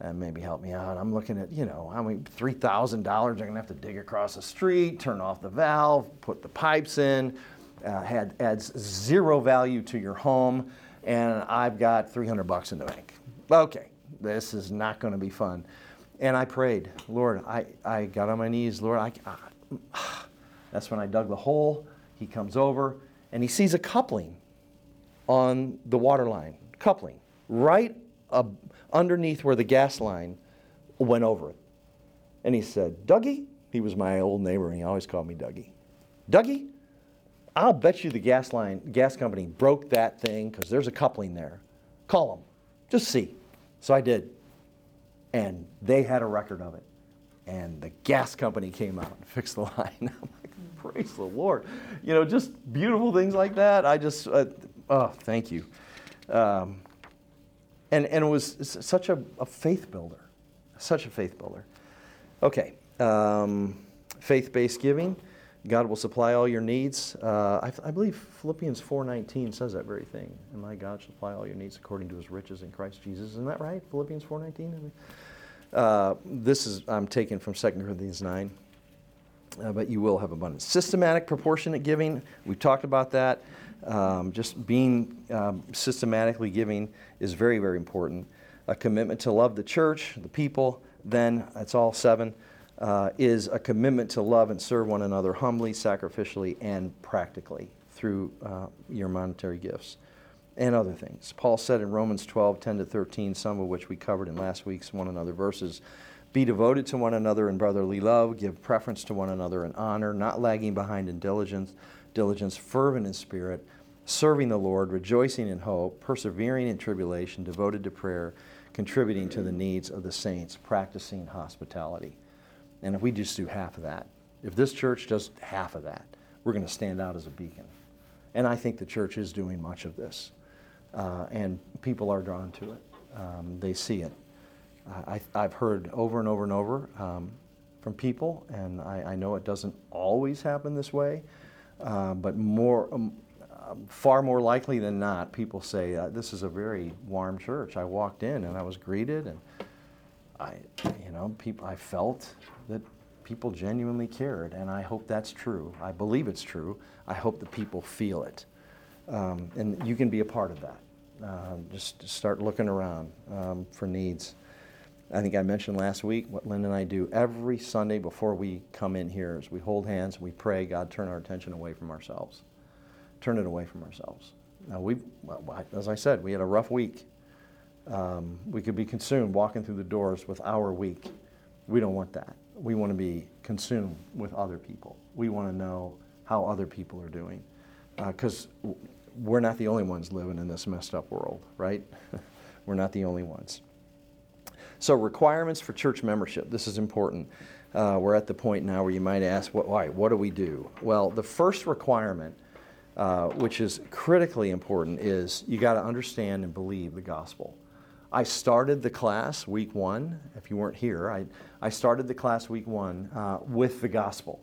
and maybe help me out?" I'm looking at, you know, I mean, three thousand dollars. I'm gonna have to dig across the street, turn off the valve, put the pipes in. Uh, had adds zero value to your home, and I've got 300 bucks in the bank. Okay, this is not going to be fun. And I prayed, Lord, I, I got on my knees, Lord, I, ah, I, that's when I dug the hole. He comes over and he sees a coupling on the water line, coupling, right ab- underneath where the gas line went over it. And he said, Dougie, he was my old neighbor, and he always called me Dougie. Dougie, I'll bet you the gas line, gas company broke that thing because there's a coupling there. Call them, just see. So I did, and they had a record of it. And the gas company came out and fixed the line. I'm like, praise the Lord. You know, just beautiful things like that. I just, uh, oh, thank you. Um, and, and it was such a, a faith builder, such a faith builder. Okay, um, faith-based giving. God will supply all your needs. Uh, I, I believe Philippians 4.19 says that very thing. And my God shall supply all your needs according to his riches in Christ Jesus. Isn't that right? Philippians 4.19? Uh, this is, I'm taken from 2 Corinthians 9. Uh, but you will have abundance. Systematic, proportionate giving, we've talked about that. Um, just being um, systematically giving is very, very important. A commitment to love the church, the people, then, that's all seven, uh, is a commitment to love and serve one another humbly, sacrificially, and practically through uh, your monetary gifts and other things. Paul said in Romans 12, 10 to 13, some of which we covered in last week's one another verses be devoted to one another in brotherly love, give preference to one another in honor, not lagging behind in diligence, diligence, fervent in spirit, serving the Lord, rejoicing in hope, persevering in tribulation, devoted to prayer, contributing to the needs of the saints, practicing hospitality. And if we just do half of that, if this church does half of that, we're going to stand out as a beacon. And I think the church is doing much of this. Uh, and people are drawn to it. Um, they see it. I, I've heard over and over and over um, from people, and I, I, know it doesn't always happen this way, uh, but more, um, uh, far more likely than not, people say, uh, "This is a very warm church." I walked in and I was greeted, and I, you know, people, I felt that people genuinely cared, and I hope that's true. I believe it's true. I hope that people feel it, um, and you can be a part of that. Uh, just start looking around um, for needs. I think I mentioned last week what Lynn and I do every Sunday before we come in here is we hold hands and we pray, God, turn our attention away from ourselves. Turn it away from ourselves. Now, we, well, as I said, we had a rough week. Um, we could be consumed walking through the doors with our week. We don't want that. We want to be consumed with other people. We want to know how other people are doing. Because uh, we're not the only ones living in this messed up world, right? we're not the only ones. So, requirements for church membership. This is important. Uh, we're at the point now where you might ask, why, what do we do? Well, the first requirement, uh, which is critically important, is you got to understand and believe the gospel. I started the class week one. If you weren't here, I, I started the class week one uh, with the gospel,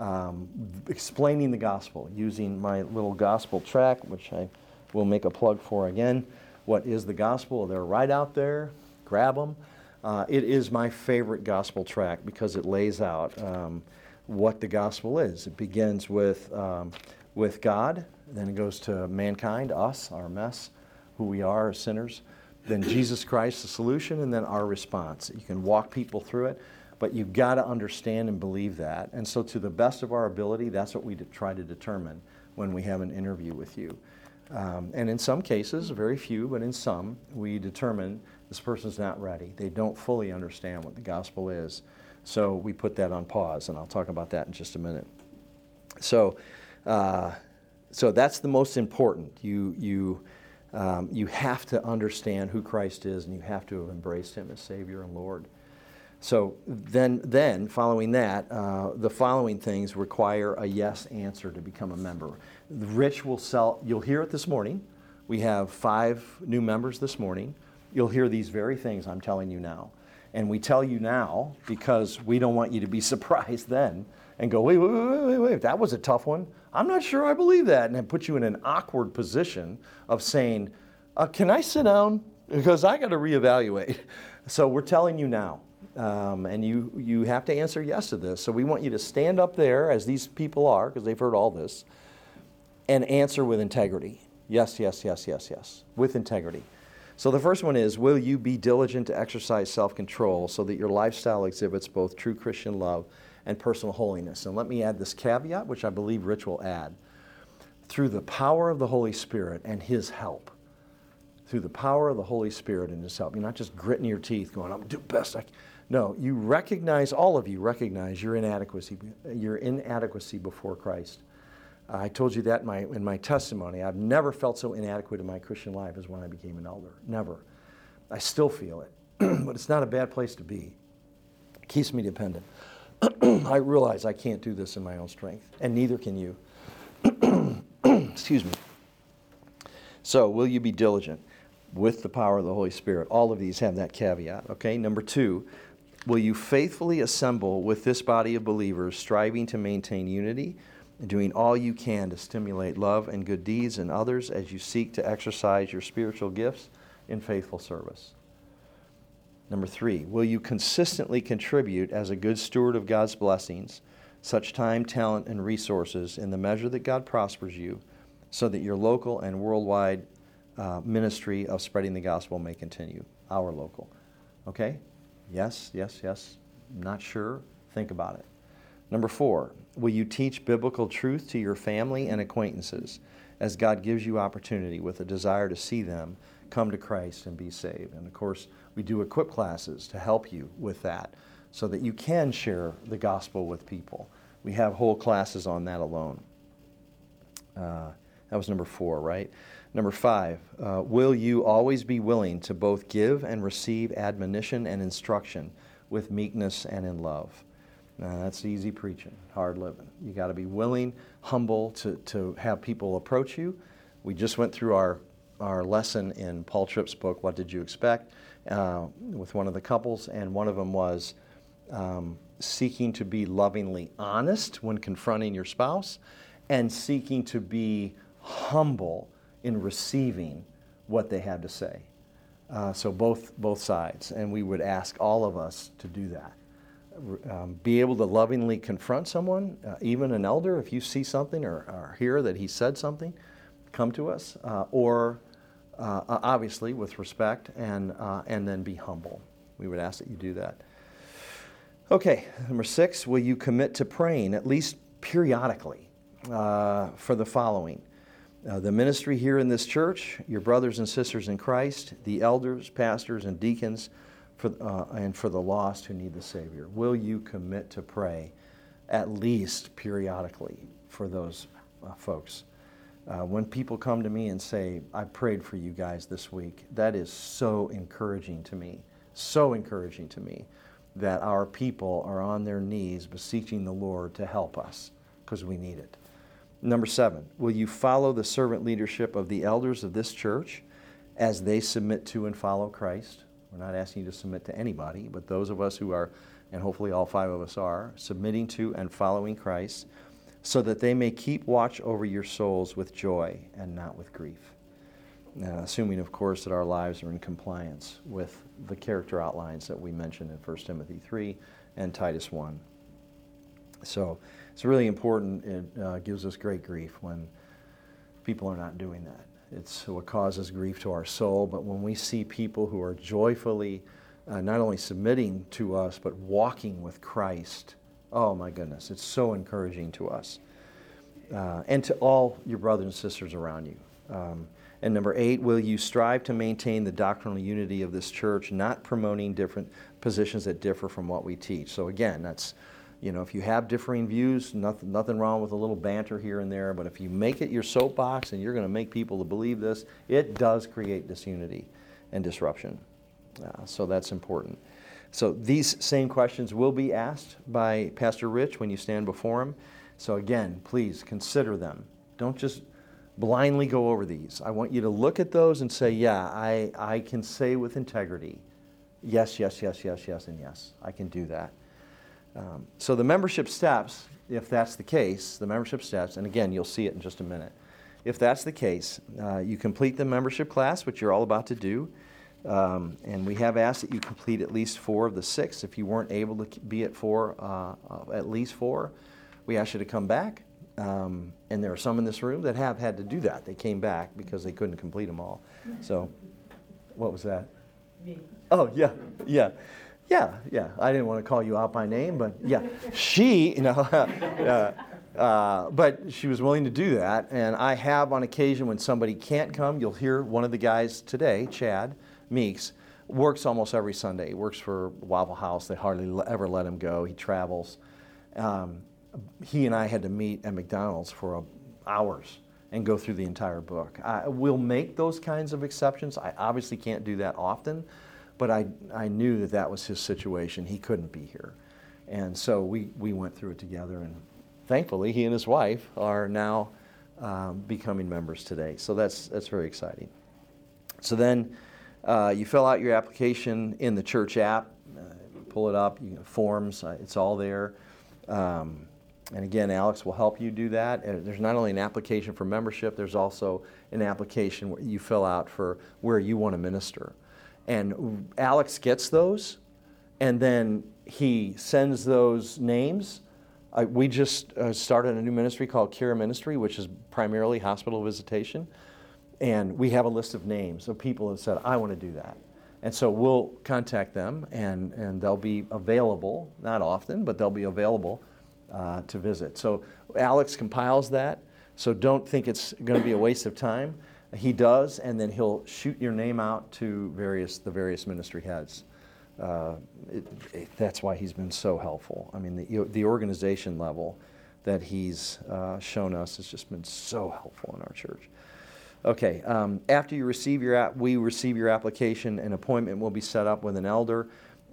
um, explaining the gospel using my little gospel track, which I will make a plug for again. What is the gospel? They're right out there grab them. Uh, it is my favorite gospel track because it lays out um, what the gospel is. It begins with, um, with God, then it goes to mankind, us, our mess, who we are as sinners, then Jesus Christ, the solution, and then our response. You can walk people through it, but you've got to understand and believe that. And so, to the best of our ability, that's what we try to determine when we have an interview with you. Um, and in some cases, very few, but in some, we determine this person's not ready. They don't fully understand what the gospel is. So we put that on pause, and I'll talk about that in just a minute. So, uh, so that's the most important. You, you, um, you have to understand who Christ is, and you have to have embraced Him as Savior and Lord. So then, then following that, uh, the following things require a yes answer to become a member. Rich will sell. You'll hear it this morning. We have five new members this morning you'll hear these very things I'm telling you now. And we tell you now because we don't want you to be surprised then and go, wait, wait, wait, wait, wait, that was a tough one. I'm not sure I believe that. And then put you in an awkward position of saying, uh, can I sit down? Because I got to reevaluate. So we're telling you now. Um, and you, you have to answer yes to this. So we want you to stand up there, as these people are, because they've heard all this, and answer with integrity. Yes, yes, yes, yes, yes, with integrity. So the first one is Will you be diligent to exercise self control so that your lifestyle exhibits both true Christian love and personal holiness? And let me add this caveat, which I believe Rich will add. through the power of the Holy Spirit and His help. Through the power of the Holy Spirit and His help. You're not just gritting your teeth going, I'm going to do best I can. No, you recognize, all of you recognize your inadequacy, your inadequacy before Christ. I told you that in my, in my testimony. I've never felt so inadequate in my Christian life as when I became an elder. Never. I still feel it, but it's not a bad place to be. It keeps me dependent. I realize I can't do this in my own strength, and neither can you. Excuse me. So, will you be diligent with the power of the Holy Spirit? All of these have that caveat, okay? Number two, will you faithfully assemble with this body of believers, striving to maintain unity and doing all you can to stimulate love and good deeds in others as you seek to exercise your spiritual gifts in faithful service? Number three, will you consistently contribute as a good steward of God's blessings, such time, talent, and resources in the measure that God prospers you, so that your local and worldwide uh, ministry of spreading the gospel may continue? Our local. Okay? Yes, yes, yes. Not sure? Think about it. Number four, will you teach biblical truth to your family and acquaintances as God gives you opportunity with a desire to see them come to Christ and be saved? And of course, we do equip classes to help you with that so that you can share the gospel with people. We have whole classes on that alone. Uh, that was number four, right? Number five, uh, will you always be willing to both give and receive admonition and instruction with meekness and in love? Now, that's easy preaching, hard living. You got to be willing, humble to, to have people approach you. We just went through our, our lesson in Paul Tripp's book, What Did You Expect? Uh, with one of the couples, and one of them was um, seeking to be lovingly honest when confronting your spouse and seeking to be humble in receiving what they had to say. Uh, so both both sides, and we would ask all of us to do that. Um, be able to lovingly confront someone, uh, even an elder, if you see something or, or, hear that he said something, come to us, uh, or uh, obviously with respect, and, uh, and then be humble. We would ask that you do that. Okay, number six, will you commit to praying at least periodically uh, for the following? Uh, the ministry here in this church, your brothers and sisters in Christ, the elders, pastors, and deacons, for, uh, and for the lost who need the Savior. Will you commit to pray at least periodically for those uh, folks? Uh, when people come to me and say, I prayed for you guys this week, that is so encouraging to me. So encouraging to me that our people are on their knees beseeching the Lord to help us because we need it. Number seven, will you follow the servant leadership of the elders of this church as they submit to and follow Christ? We're not asking you to submit to anybody, but those of us who are, and hopefully all five of us are, submitting to and following Christ so that they may keep watch over your souls with joy and not with grief. Uh, assuming, of course, that our lives are in compliance with the character outlines that we mentioned in 1 Timothy 3 and Titus 1. So it's really important. It uh, gives us great grief when people are not doing that. It's what causes grief to our soul, but when we see people who are joyfully uh, not only submitting to us, but walking with Christ Oh my goodness, it's so encouraging to us uh, and to all your brothers and sisters around you. Um, and number eight, will you strive to maintain the doctrinal unity of this church, not promoting different positions that differ from what we teach? So again, that's you know, if you have differing views, nothing, nothing wrong with a little banter here and there. But if you make it your soapbox and you're going to make people to believe this, it does create disunity and disruption. Uh, so that's important. So these same questions will be asked by Pastor Rich when you stand before him. So again, please consider them. Don't just blindly go over these. I want you to look at those and say, yeah, I, I can say with integrity, yes, yes, yes, yes, yes, and yes. I can do that. Um, so the membership steps, if that's the case, the membership steps, and again, you'll see it in just a minute. If that's the case, uh, you complete the membership class, which you're all about to do. Um, and we have asked that you complete at least four of the six. If you weren't able to be at four, uh, uh, at least four, we ask you to come back. Um, and there are some in this room that have had to do that. They came back because they couldn't complete them all. So, what was that? Me. Oh, yeah, yeah. Yeah, yeah. I didn't want to call you out by name, but yeah. She, you know, uh, Uh, but she was willing to do that. And I have, on occasion, when somebody can't come, you'll hear one of the guys today, Chad Meeks, works almost every Sunday. He works for Waffle House. They hardly ever let him go. He travels. Um, he and I had to meet at McDonald's for uh, hours and go through the entire book. I, we'll make those kinds of exceptions. I obviously can't do that often, but I, I knew that that was his situation. He couldn't be here. And so we, we went through it together, and thankfully, he and his wife are now um, becoming members today. So that's, that's very exciting. So then uh, you fill out your application in the church app, uh, pull it up, you forms, uh, it's all there. Um, and again, Alex will help you do that. And there's not only an application for membership, there's also an application where you fill out for where you want to minister. And Alex gets those, and then he sends those names. We just uh, started a new ministry called Cure Ministry, which is primarily hospital visitation. And we have a list of names of people that said, I want to do that. And so we'll contact them, and, and they'll be available, not often, but they'll be available uh, to visit. So Alex compiles that, so don't think it's going to be a waste of time. He does, and then he'll shoot your name out to various the various ministry heads. Uh, it, it, that's why he's been so helpful. I mean, the, the organization level that he's uh, shown us has just been so helpful in our church. Okay, um, after you receive your app, we receive your application, an appointment will be set up with an elder.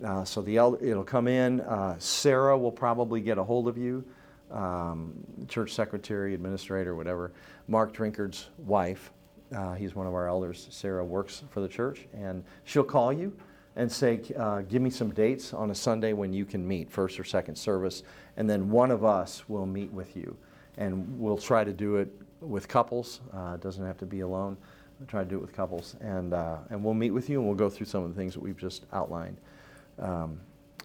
Uh, so the elder, it'll come in. Uh, Sarah will probably get a hold of you, um, church secretary, administrator, whatever. Mark Drinkard's wife, uh, he's one of our elders. Sarah works for the church, and she'll call you and say, uh, "Give me some dates on a Sunday when you can meet, first or second service," and then one of us will meet with you, and we'll try to do it with couples. Uh, it doesn't have to be alone. We'll try to do it with couples, and uh, and we'll meet with you, and we'll go through some of the things that we've just outlined um,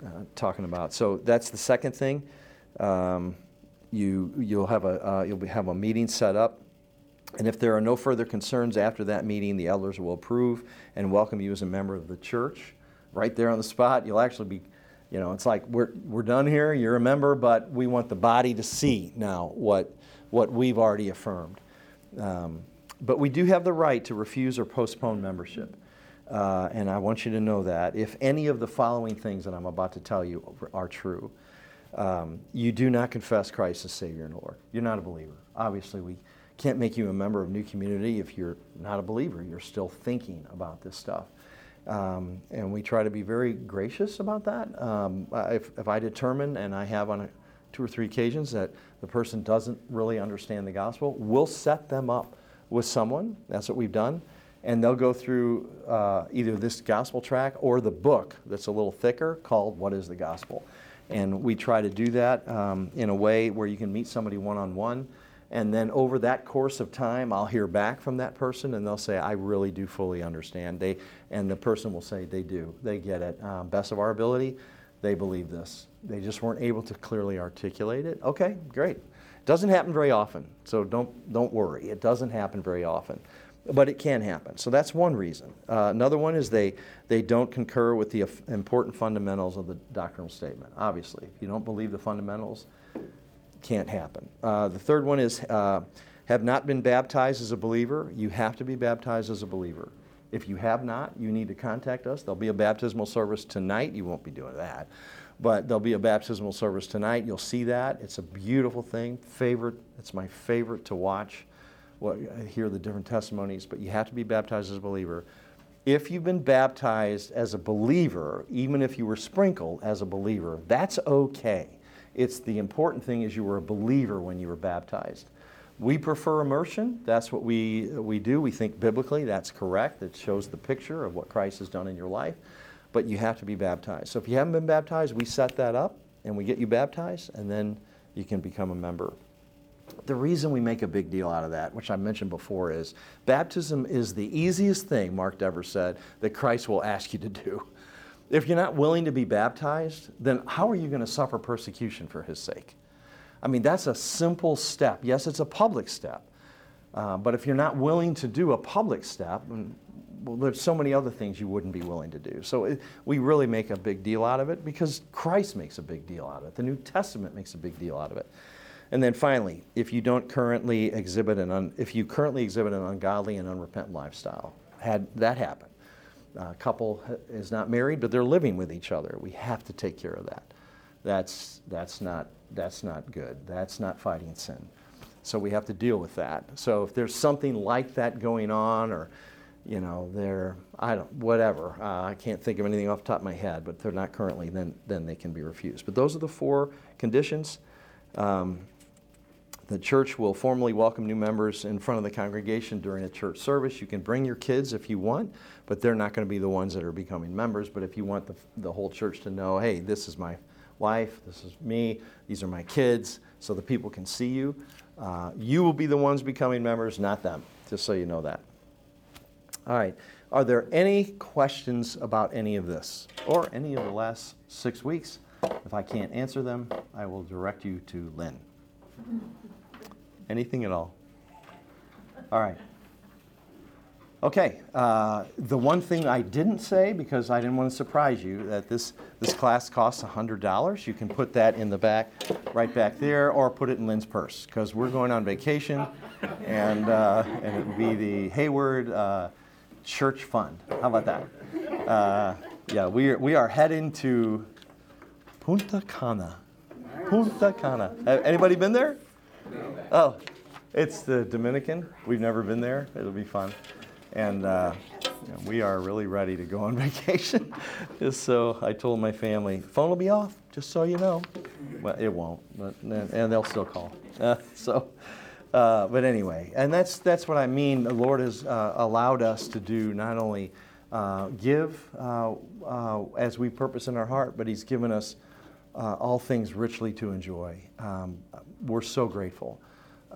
uh, talking about. So that's the second thing. Um, you you'll have a uh, you'll have a meeting set up, and if there are no further concerns after that meeting, the elders will approve and welcome you as a member of the church. Right there on the spot, you'll actually be. You know, it's like we're, we're done here, you're a member, but we want the body to see now what, what we've already affirmed. Um, but we do have the right to refuse or postpone membership. Uh, and I want you to know that if any of the following things that I'm about to tell you are true, um, you do not confess Christ as Savior and Lord. You're not a believer. Obviously, we can't make you a member of New Community if you're not a believer. You're still thinking about this stuff. Um, and we try to be very gracious about that. Um, if, if I determine, and I have on a, two or three occasions, that the person doesn't really understand the gospel, we'll set them up with someone. That's what we've done and they'll go through uh, either this gospel track or the book that's a little thicker called What is the Gospel? And we try to do that um, in a way where you can meet somebody one on one. And then over that course of time, I'll hear back from that person and they'll say, I really do fully understand. They, and the person will say, they do. They get it. Um, best of our ability, they believe this. They just weren't able to clearly articulate it. Okay, great. It doesn't happen very often, so don't, don't worry. It doesn't happen very often but it can happen. So that's one reason. Uh, another one is they, they don't concur with the important fundamentals of the doctrinal statement. Obviously, if you don't believe the fundamentals, can't happen. Uh, the third one is uh, have not been baptized as a believer. You have to be baptized as a believer. If you have not, you need to contact us. There'll be a baptismal service tonight. You won't be doing that. But there'll be a baptismal service tonight. You'll see that. It's a beautiful thing. Favorite. It's my favorite to watch well, hear the different testimonies, but you have to be baptized as a believer. If you've been baptized as a believer, even if you were sprinkled as a believer, that's okay. It's the important thing is you were a believer when you were baptized. We prefer immersion. That's what we, we do. We think biblically that's correct. It shows the picture of what Christ has done in your life. But you have to be baptized. So if you haven't been baptized, we set that up and we get you baptized, and then you can become a member the reason we make a big deal out of that, which I mentioned before, is baptism is the easiest thing, Mark Dever said, that Christ will ask you to do. If you're not willing to be baptized, then how are you going to suffer persecution for his sake? I mean, that's a simple step. Yes, it's a public step. Uh, but if you're not willing to do a public step, well, there's so many other things you wouldn't be willing to do. So it, we really make a big deal out of it because Christ makes a big deal out of it. The New Testament makes a big deal out of it. And then finally, if you don't currently exhibit an un, if you currently exhibit an ungodly and unrepentant lifestyle, had that happen, a couple is not married, but they're living with each other. We have to take care of that. That's that's not that's not good. That's not fighting sin. So we have to deal with that. So if there's something like that going on, or you know, they're I don't whatever. Uh, I can't think of anything off the top of my head, but they're not currently. Then then they can be refused. But those are the four conditions. Um, the church will formally welcome new members in front of the congregation during a church service. You can bring your kids if you want, but they're not going to be the ones that are becoming members. But if you want the, the whole church to know, hey, this is my wife, this is me, these are my kids, so the people can see you, uh, you will be the ones becoming members, not them, just so you know that. All right. Are there any questions about any of this or any of the last six weeks? If I can't answer them, I will direct you to Lynn. Anything at all? All right. Okay, uh, the one thing I didn't say, because I didn't want to surprise you, that this, this class costs $100. You can put that in the back, right back there, or put it in Lynn's purse, because we're going on vacation, and, uh, and it would be the Hayward uh, Church Fund. How about that? Uh, yeah, we are, we are heading to Punta Cana. Punta Cana. Anybody been there? Oh, it's the Dominican. We've never been there. It'll be fun. And uh, we are really ready to go on vacation. So I told my family, phone will be off, just so you know. Well, it won't, but and they'll still call. Uh, so, uh, but anyway, and that's that's what I mean. The Lord has uh, allowed us to do not only uh, give uh, as we purpose in our heart, but He's given us all things richly to enjoy. Um, we're so grateful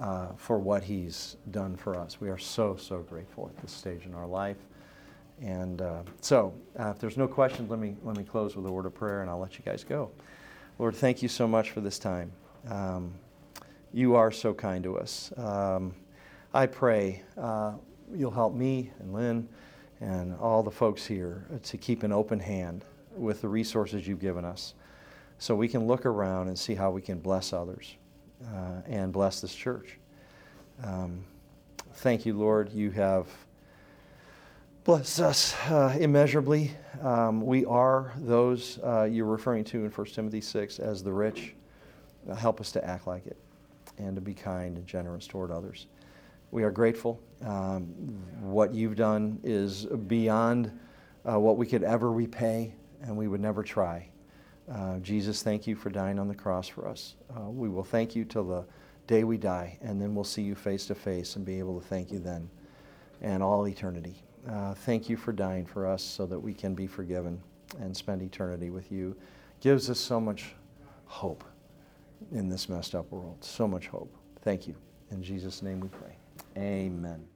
uh, for what He's done for us. We are so, so grateful at this stage in our life. And uh, so, uh, if there's no questions, let me, let me close with a word of prayer and I'll let you guys go. Lord, thank you so much for this time. Um, you are so kind to us. Um, I pray uh, you'll help me and Lynn and all the folks here to keep an open hand with the resources you've given us so we can look around and see how we can bless others uh, and bless this church. Um, thank you, Lord. You have blessed us uh, immeasurably. Um, we are those uh, you're referring to in 1 Timothy 6 as the rich. Uh, help us to act like it and to be kind and generous toward others. We are grateful. Um, what you've done is beyond uh, what we could ever repay, and we would never try. Uh, Jesus, thank you for dying on the cross for us. Uh, we will thank you till the day we die, and then we'll see you face to face and be able to thank you then and all eternity. Uh, thank you for dying for us so that we can be forgiven and spend eternity with you. Gives us so much hope in this messed up world. So much hope. Thank you. In Jesus' name we pray. Amen.